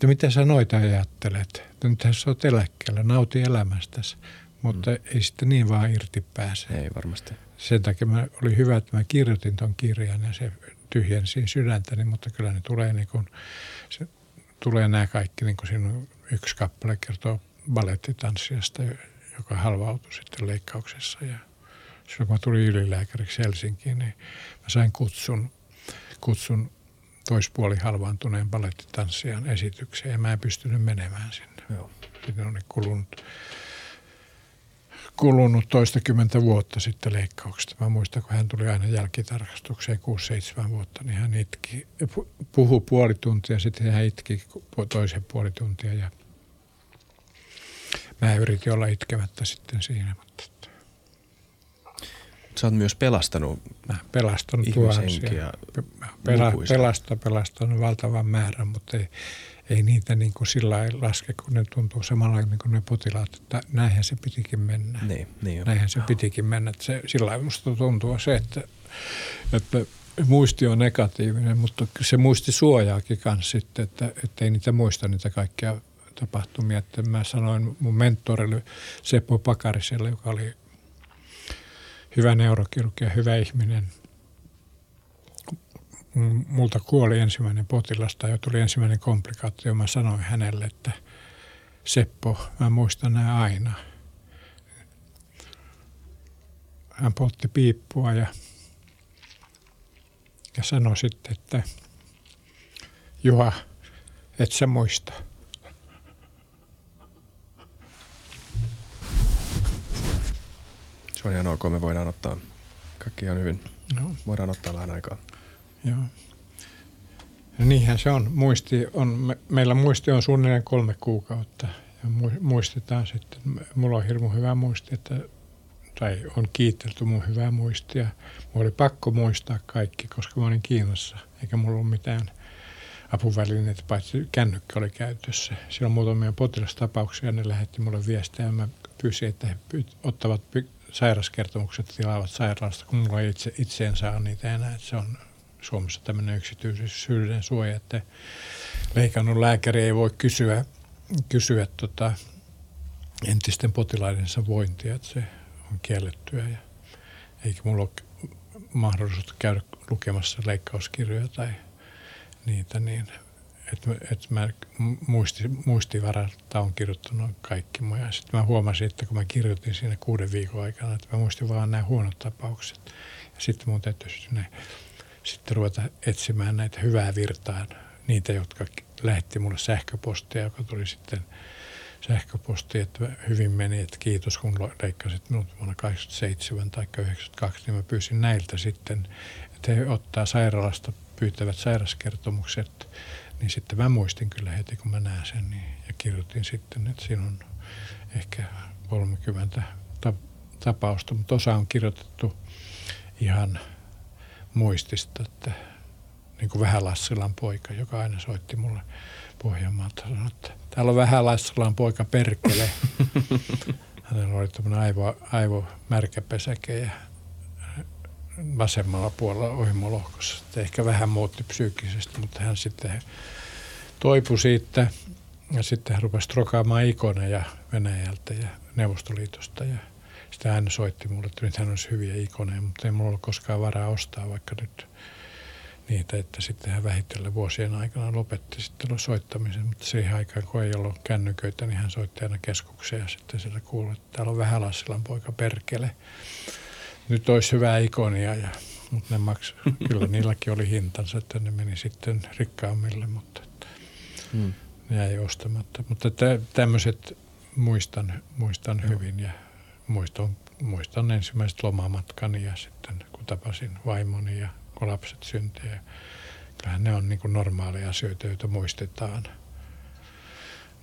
että mitä sä noita ajattelet, että nythän sä oot eläkkeellä, nauti elämästäsi, mutta mm. ei sitten niin vaan irti pääse. Ei varmasti. Sen takia mä, oli hyvä, että mä kirjoitin ton kirjan ja se tyhjensi sydäntäni, mutta kyllä ne tulee niin kuin, se, tulee nämä kaikki, niin kuin siinä on yksi kappale kertoo balettitanssijasta, joka halvautui sitten leikkauksessa ja silloin kun mä tulin ylilääkäriksi Helsinkiin, niin mä sain kutsun, kutsun toispuoli halvaantuneen balettitanssijan esitykseen ja mä en pystynyt menemään sinne. Joo. Sitten on kulunut, kulunut toistakymmentä vuotta sitten leikkauksesta. Mä muistan, kun hän tuli aina jälkitarkastukseen 6-7 vuotta, niin hän itki, pu- puhui puoli tuntia, sitten hän itki toisen puoli tuntia ja mä yritin olla itkemättä sitten siinä, mutta Sä oot myös pelastanut mä pelastan tuhansia. pela, lukuisia. pelastan, pelastan valtavan määrän, mutta ei, ei niitä niin kuin sillä lailla laske, kun ne tuntuu samalla niin kuin ne potilaat, että näinhän se pitikin mennä. Niin, niin jo. Näinhän se pitikin mennä. Että se, sillä lailla musta tuntuu se, että, että muisti on negatiivinen, mutta se muisti suojaakin kanssa sitten, että, että ei niitä muista niitä kaikkia tapahtumia. Että mä sanoin mun mentorille Seppo Pakariselle, joka oli hyvä neurokirurgi ja hyvä ihminen. Multa kuoli ensimmäinen potilas tai jo tuli ensimmäinen komplikaatio. Mä sanoin hänelle, että Seppo, mä muistan nämä aina – hän poltti piippua ja, ja sanoi sitten, että Juha, et sä muista. Se on ihan ok, me voidaan ottaa kaikki ihan hyvin. No, Voidaan ottaa vähän aikaa. joo. Ja niinhän se on. Muisti on, me, meillä muisti on suunnilleen kolme kuukautta. Ja mu- muistetaan sitten. Mulla on hirmu hyvä muisti, että, tai on kiitelty mun hyvää muistia. Mulla oli pakko muistaa kaikki, koska mä olin Kiinassa, eikä mulla ollut mitään apuvälineitä, paitsi kännykkä oli käytössä. Siellä on muutamia potilastapauksia, ne lähetti mulle viestejä. Mä pyysin, että he ottavat sairaskertomukset tilaavat sairaalasta, kun mulla itse, itse en saa niitä enää. Että se on Suomessa tämmöinen yksityisyyden suoja, että leikannut lääkäri ei voi kysyä, kysyä tota entisten potilaidensa vointia, että se on kiellettyä. Ja eikä mulla ole mahdollisuutta käydä lukemassa leikkauskirjoja tai niitä, niin että et mä muisti, muistivaralta on kirjoittanut kaikki mun. Ja sitten mä huomasin, että kun mä kirjoitin siinä kuuden viikon aikana, että mä muistin vaan nämä huonot tapaukset. Ja sitten mun täytyy ne, sitten ruveta etsimään näitä hyvää virtaa, niitä, jotka lähetti mulle sähköpostia, joka tuli sitten sähköposti, että hyvin meni, että kiitos kun leikkasit minut vuonna 87 tai 92, niin mä pyysin näiltä sitten, että he ottaa sairaalasta pyytävät sairaskertomukset, niin sitten mä muistin kyllä heti, kun mä näen sen, niin, ja kirjoitin sitten, että siinä on ehkä 30 ta- tapausta, mutta osa on kirjoitettu ihan muistista, että niin kuin Vähä-Lassilan poika, joka aina soitti mulle Pohjanmaalta, sanoi, että täällä on Vähä-Lassilan poika perkele. [laughs] Hänellä oli tämmöinen aivo, aivomärkäpesäke ja vasemmalla puolella ohimolohkossa. Ehkä vähän muutti psyykkisesti, mutta hän sitten toipui siitä ja sitten hän rupesi trokaamaan ikoneja Venäjältä ja Neuvostoliitosta ja sitten hän soitti mulle, että nyt hän olisi hyviä ikoneja, mutta ei mulla ollut koskaan varaa ostaa vaikka nyt niitä, että sitten hän vähitellen vuosien aikana lopetti sitten soittamisen, mutta siihen aikaan kun ei ollut kännyköitä, niin hän soitti aina keskukseen ja sitten siellä kuului, että täällä on Vähälassilan poika perkele. Nyt olisi hyvää ikonia, ja, mutta ne maksu, kyllä niilläkin oli hintansa, että ne meni sitten rikkaammille, mutta että Hmm. ne jäi ostamatta. Mutta tä, tämmöiset muistan, muistan Joo. hyvin ja muistan, muistan ensimmäiset lomamatkani ja sitten kun tapasin vaimoni ja kun lapset syntyi kyllähän ne on niin kuin normaaleja asioita, joita muistetaan.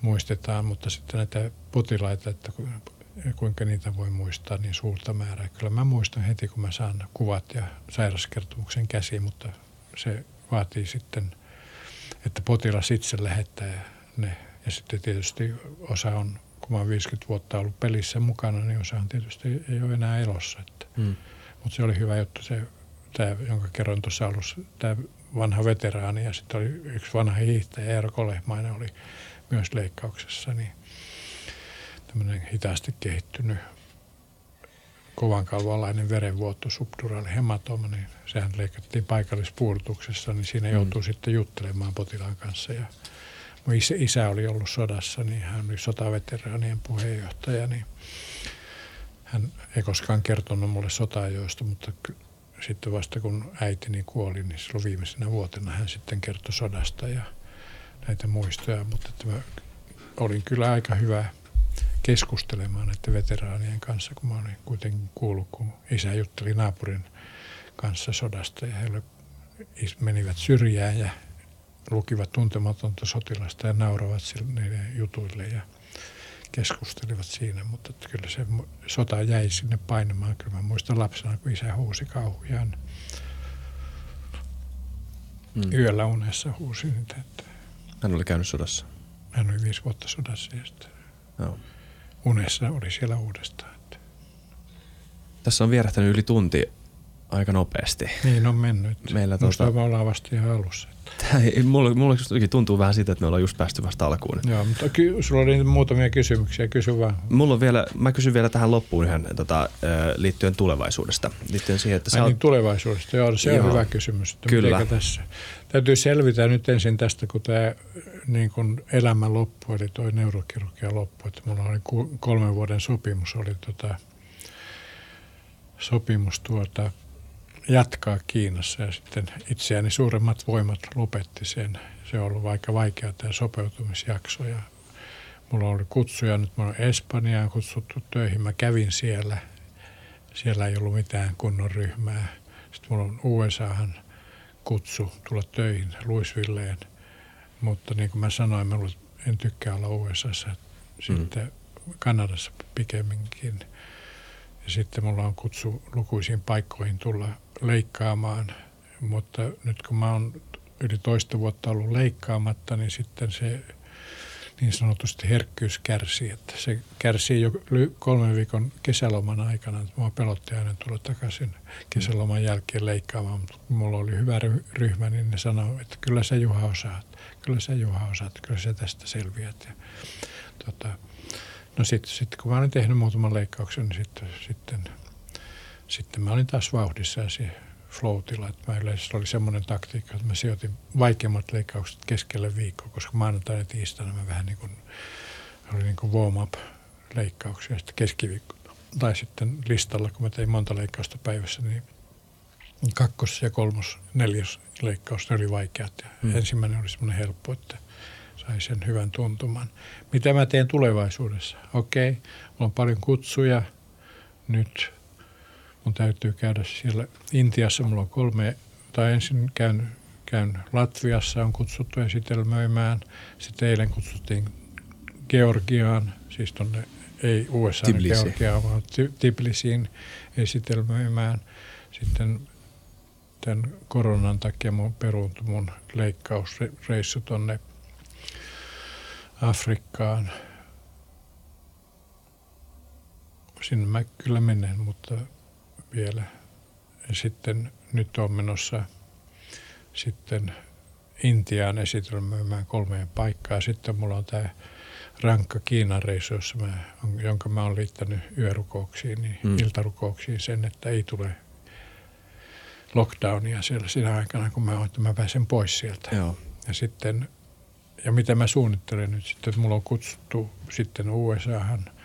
muistetaan. Mutta sitten näitä potilaita, että kuinka niitä voi muistaa niin suurta määrää. Kyllä mä muistan heti, kun mä saan kuvat ja sairauskertomuksen käsiin, mutta se vaatii sitten, että potilas itse lähettää ne. Ja sitten tietysti osa on, kun mä oon 50 vuotta ollut pelissä mukana, niin osa on tietysti ei ole enää elossa. Että. Mm. Mutta se oli hyvä juttu, se, tämä, jonka kerroin tuossa alussa, tämä vanha veteraani ja sitten oli yksi vanha hiihtäjä, Eero Kolehmainen oli myös leikkauksessa, niin tämmöinen hitaasti kehittynyt kovan kalvalainen verenvuotto, subduraali hematoma, niin sehän leikattiin paikallispuolutuksessa, niin siinä joutuu mm. sitten juttelemaan potilaan kanssa. Ja mun isä, isä oli ollut sodassa, niin hän oli sotaveteraanien puheenjohtaja, niin hän ei koskaan kertonut mulle sotaajoista, mutta sitten vasta kun äitini kuoli, niin silloin viimeisenä vuotena hän sitten kertoi sodasta ja näitä muistoja, mutta että mä olin kyllä aika hyvä keskustelemaan näiden veteraanien kanssa, kun mä olin kuitenkin kuullut, kun isä jutteli naapurin kanssa sodasta ja he menivät syrjään ja lukivat tuntematonta sotilasta ja nauravat niiden jutuille ja keskustelivat siinä, mutta kyllä se sota jäi sinne painamaan. Kyllä mä muistan lapsena, kun isä huusi kauhujaan. Mm. Yöllä unessa huusi niitä. Että hän oli käynyt sodassa? Hän oli viisi vuotta sodassa ja sitten no. Unessa oli siellä uudestaan. Että. Tässä on vierähtänyt yli tunti aika nopeasti. Niin on mennyt. Meillä tuota... me ollaan vasta ihan alussa. Tämä ei, mulla, mulla tuntuu vähän siitä, että me ollaan just päästy vasta alkuun. Joo, mutta ky- sulla oli muutamia kysymyksiä, kysy vaan. Mulla on vielä, mä kysyn vielä tähän loppuun ihan tota, liittyen tulevaisuudesta. Liittyen siihen, että Ai sä niin, tulevaisuudesta, joo, se joo, on hyvä kysymys. Että kyllä. Tässä? Täytyy selvitä nyt ensin tästä, kun tämä niin kun elämä loppu, eli tuo neurokirurgia loppu. Että mulla oli kolmen vuoden sopimus, oli tota, sopimus tuota, jatkaa Kiinassa ja sitten itseäni suuremmat voimat lopetti sen. Se on ollut aika vaikea tämä sopeutumisjakso ja mulla oli kutsuja, nyt mä olen Espanjaan kutsuttu töihin. Mä kävin siellä, siellä ei ollut mitään kunnon ryhmää. Sitten mulla on USAhan kutsu tulla töihin Louisvilleen, mutta niin kuin mä sanoin, mä en tykkää olla USAssa, sitten mm. Kanadassa pikemminkin. Ja sitten mulla on kutsu lukuisiin paikkoihin tulla leikkaamaan, mutta nyt kun mä oon yli toista vuotta ollut leikkaamatta, niin sitten se niin sanotusti herkkyys kärsii. Että se kärsii jo kolmen viikon kesäloman aikana. Mua pelotti aina tulla takaisin kesäloman jälkeen leikkaamaan, mutta kun mulla oli hyvä ryhmä, niin ne sanoi, että kyllä sä Juha osaat. Kyllä sä Juha osaat, kyllä sä tästä selviät. Ja, tota, no sitten sit, kun mä olin tehnyt muutaman leikkauksen, niin sitten, sitten sitten mä olin taas vauhdissa ja se flow Että mä yleensä oli semmoinen taktiikka, että mä sijoitin vaikeimmat leikkaukset keskelle viikkoa, koska maanantaina ja tiistaina mä vähän niin kuin, oli niin kuin warm-up leikkauksia. Sitten keskiviikko tai sitten listalla, kun mä tein monta leikkausta päivässä, niin kakkos- ja kolmos, neljäs leikkaus oli vaikeat. Ja hmm. Ensimmäinen oli semmoinen helppo, että sai sen hyvän tuntuman. Mitä mä teen tulevaisuudessa? Okei, okay, mulla on paljon kutsuja nyt – mun täytyy käydä siellä Intiassa. Mulla on kolme, tai ensin käyn, käyn Latviassa, on kutsuttu esitelmöimään. Sitten eilen kutsuttiin Georgiaan, siis tuonne ei USA Georgiaan, vaan Tbilisiin esitelmöimään. Sitten tämän koronan takia mun peruuntui mun leikkausreissu tuonne Afrikkaan. Sinne mä kyllä menen, mutta vielä. Ja sitten nyt on menossa sitten Intiaan esitelmöimään kolmeen paikkaa. Sitten mulla on tämä rankka Kiinan reissu, jossa mä, jonka mä oon liittänyt yörukouksiin, niin mm. iltarukouksiin sen, että ei tule lockdownia siellä siinä aikana, kun mä, että mä pääsen pois sieltä. Joo. Ja sitten, ja mitä mä suunnittelen nyt sitten, että mulla on kutsuttu sitten USAhan –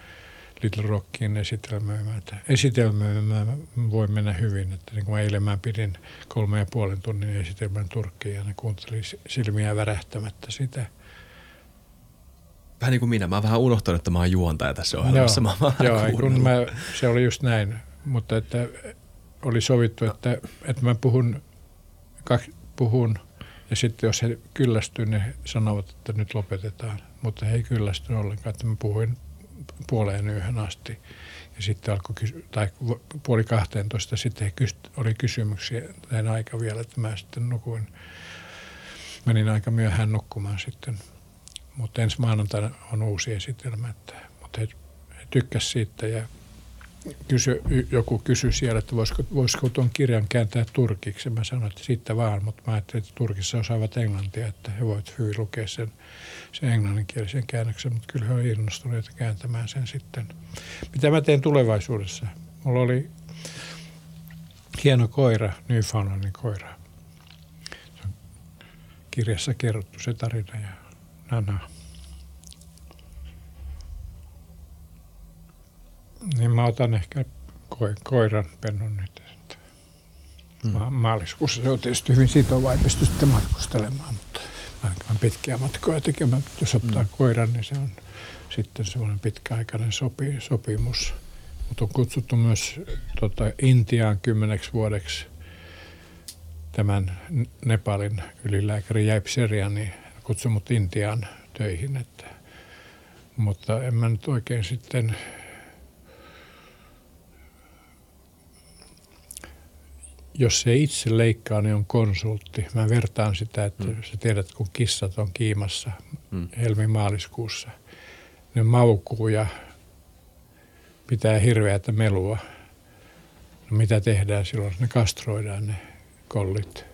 Little Rockin esitelmöimään. Esitelmöimään voi mennä hyvin. Että niin kuin eilen mä pidin kolme ja puolen tunnin esitelmän Turkkiin ja ne kuunteli silmiä värähtämättä sitä. Vähän niin kuin minä. Mä oon vähän unohtanut, että mä oon juontaja tässä ohjelmassa. Joo, mä joo kun mä, se oli just näin. Mutta että oli sovittu, että, että mä puhun, puhun Ja sitten jos he kyllästyvät, ne sanovat, että nyt lopetetaan. Mutta he ei kyllästynyt ollenkaan, että mä puhuin puoleen yöhön asti. Ja sitten alkoi, kysy- tai puoli 12, sitten oli kysymyksiä näin aika vielä, että mä sitten nukuin. Menin aika myöhään nukkumaan sitten. Mutta ensi maanantaina on uusi esitelmä, että, mutta he, he tykkäsivät siitä ja kysy, joku kysyi siellä, että voisiko, voisiko tuon kirjan kääntää turkiksi. Mä sanoin, että siitä vaan, mutta mä ajattelin, että Turkissa osaavat englantia, että he voivat hyvin lukea sen, sen englanninkielisen käännöksen, mutta kyllä he ovat innostuneita kääntämään sen sitten. Mitä mä teen tulevaisuudessa? Mulla oli hieno koira, Newfoundlandin koira. Se on kirjassa kerrottu se tarina ja Nana. Niin mä otan ehkä ko- koiran pennun nyt. Hmm. Ma- maaliskuussa se on tietysti hyvin sitova, ei pysty sitten matkustelemaan, mutta ainakaan pitkiä matkoja tekemään. Jos ottaa hmm. koiran, niin se on sitten semmoinen pitkäaikainen sopi, sopimus. Mutta on kutsuttu myös tota, Intiaan kymmeneksi vuodeksi tämän Nepalin ylilääkäri Jaip niin kutsui mut Intiaan töihin. Että, mutta en mä nyt oikein sitten jos se itse leikkaa, niin on konsultti. Mä vertaan sitä, että mm. sä tiedät, kun kissat on kiimassa mm. helmi-maaliskuussa. Ne maukuu ja pitää hirveätä melua. No mitä tehdään silloin? Ne kastroidaan ne kollit.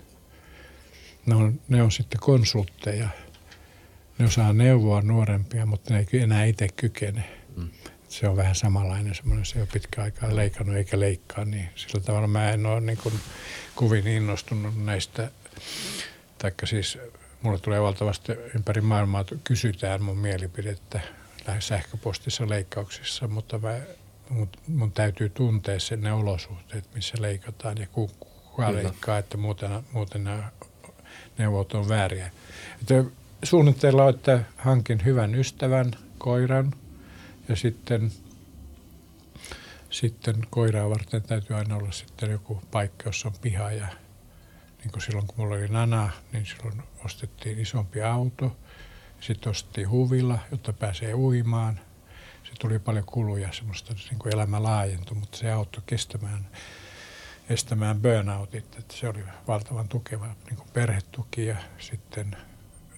Ne on, ne on sitten konsultteja. Ne osaa neuvoa nuorempia, mutta ne ei enää itse kykene. Mm se on vähän samanlainen semmoinen, se ei ole pitkä aikaa leikannut eikä leikkaa, niin sillä tavalla mä en ole niin kuin kovin innostunut näistä, taikka siis mulle tulee valtavasti ympäri maailmaa, kysytään mun mielipidettä lähes sähköpostissa leikkauksissa, mutta mä, mun, mun täytyy tuntea sen ne olosuhteet, missä leikataan ja kuka Kyllä. leikkaa, että muuten, muuten nämä neuvot on vääriä. Että suunnitteilla on, että hankin hyvän ystävän, koiran – ja sitten, sitten koiraa varten täytyy aina olla sitten joku paikka, jossa on piha. Ja niin kuin silloin kun mulla oli nana, niin silloin ostettiin isompi auto. Sitten ostettiin huvilla, jotta pääsee uimaan. Se tuli paljon kuluja, semmoista niin kuin elämä laajentui, mutta se auttoi kestämään, estämään burnoutit. Että se oli valtavan tukeva niin kuin perhetuki ja sitten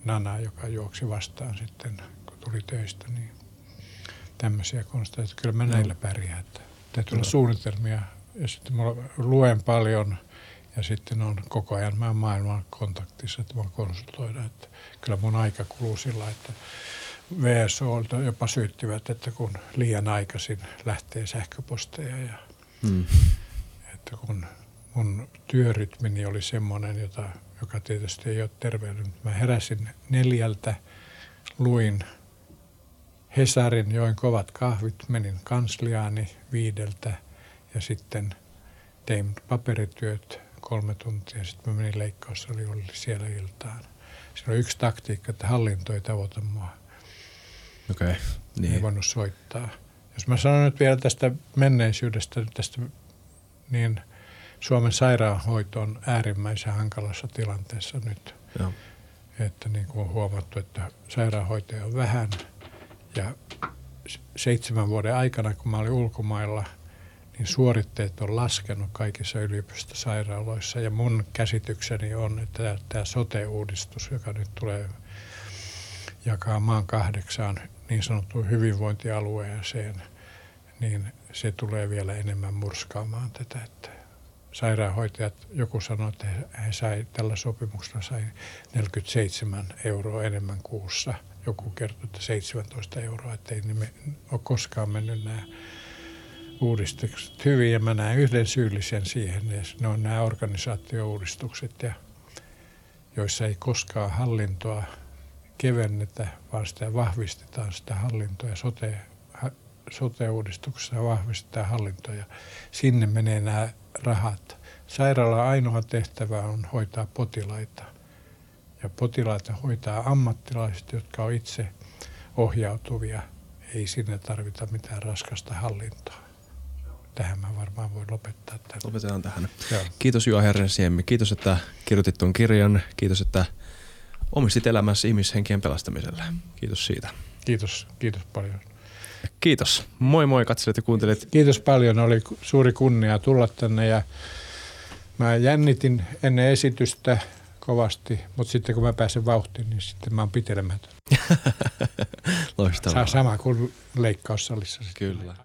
Nana, joka juoksi vastaan sitten, kun tuli töistä, niin tämmöisiä konsteja, että kyllä mä näillä pärjään. Että täytyy olla suunnitelmia ja sitten mä luen paljon ja sitten on koko ajan mä maailman kontaktissa, että mä konsultoida. Että kyllä mun aika kuluu sillä, että VSO jopa syyttivät, että kun liian aikaisin lähtee sähköposteja ja hmm. että kun mun työrytmini oli semmoinen, jota, joka tietysti ei ole terveellinen. Mä heräsin neljältä, luin Hesarin join kovat kahvit, menin kansliaani viideltä ja sitten tein paperityöt kolme tuntia. Sitten mä menin leikkaussali, oli siellä iltaan. Siinä on yksi taktiikka, että hallinto ei tavoita mua. Okei, okay, niin. Ei voinut soittaa. Jos mä sanon nyt vielä tästä menneisyydestä, tästä, niin Suomen sairaanhoito on äärimmäisen hankalassa tilanteessa nyt. Joo. Että niin kuin on huomattu, että sairaanhoitaja on vähän – ja seitsemän vuoden aikana, kun mä olin ulkomailla, niin suoritteet on laskenut kaikissa yliopistosairaaloissa. Ja mun käsitykseni on, että tämä sote-uudistus, joka nyt tulee jakaa maan kahdeksaan niin sanottuun hyvinvointialueeseen, niin se tulee vielä enemmän murskaamaan tätä. Että sairaanhoitajat, joku sanoi, että he sai, tällä sopimuksella sai 47 euroa enemmän kuussa – joku kertoi, että 17 euroa, että ei ne ole koskaan mennyt nämä uudistukset hyvin. Ja mä näen yhden syyllisen siihen, ja ne on nämä organisaatiouudistukset, ja, joissa ei koskaan hallintoa kevennetä, vaan sitä vahvistetaan sitä hallintoa ja sote, sote-uudistuksessa vahvistetaan hallintoa ja sinne menee nämä rahat. Sairaala ainoa tehtävä on hoitaa potilaita ja potilaita hoitaa ammattilaiset, jotka on itse ohjautuvia. Ei sinne tarvita mitään raskasta hallintoa. Tähän mä varmaan voin lopettaa tämän. Lopetetaan tähän. Joo. Kiitos Juha Herrensiemmi. Kiitos, että kirjoitit tuon kirjan. Kiitos, että omistit elämässä ihmishenkien pelastamiselle. Kiitos siitä. Kiitos, kiitos paljon. Kiitos. Moi moi katselijat ja kuuntelijat. Kiitos paljon. Oli suuri kunnia tulla tänne ja mä jännitin ennen esitystä kovasti, mutta sitten kun mä pääsen vauhtiin, niin sitten mä oon pitelemätön. [laughs] Loistavaa. Sama kuin leikkaussalissa. Kyllä.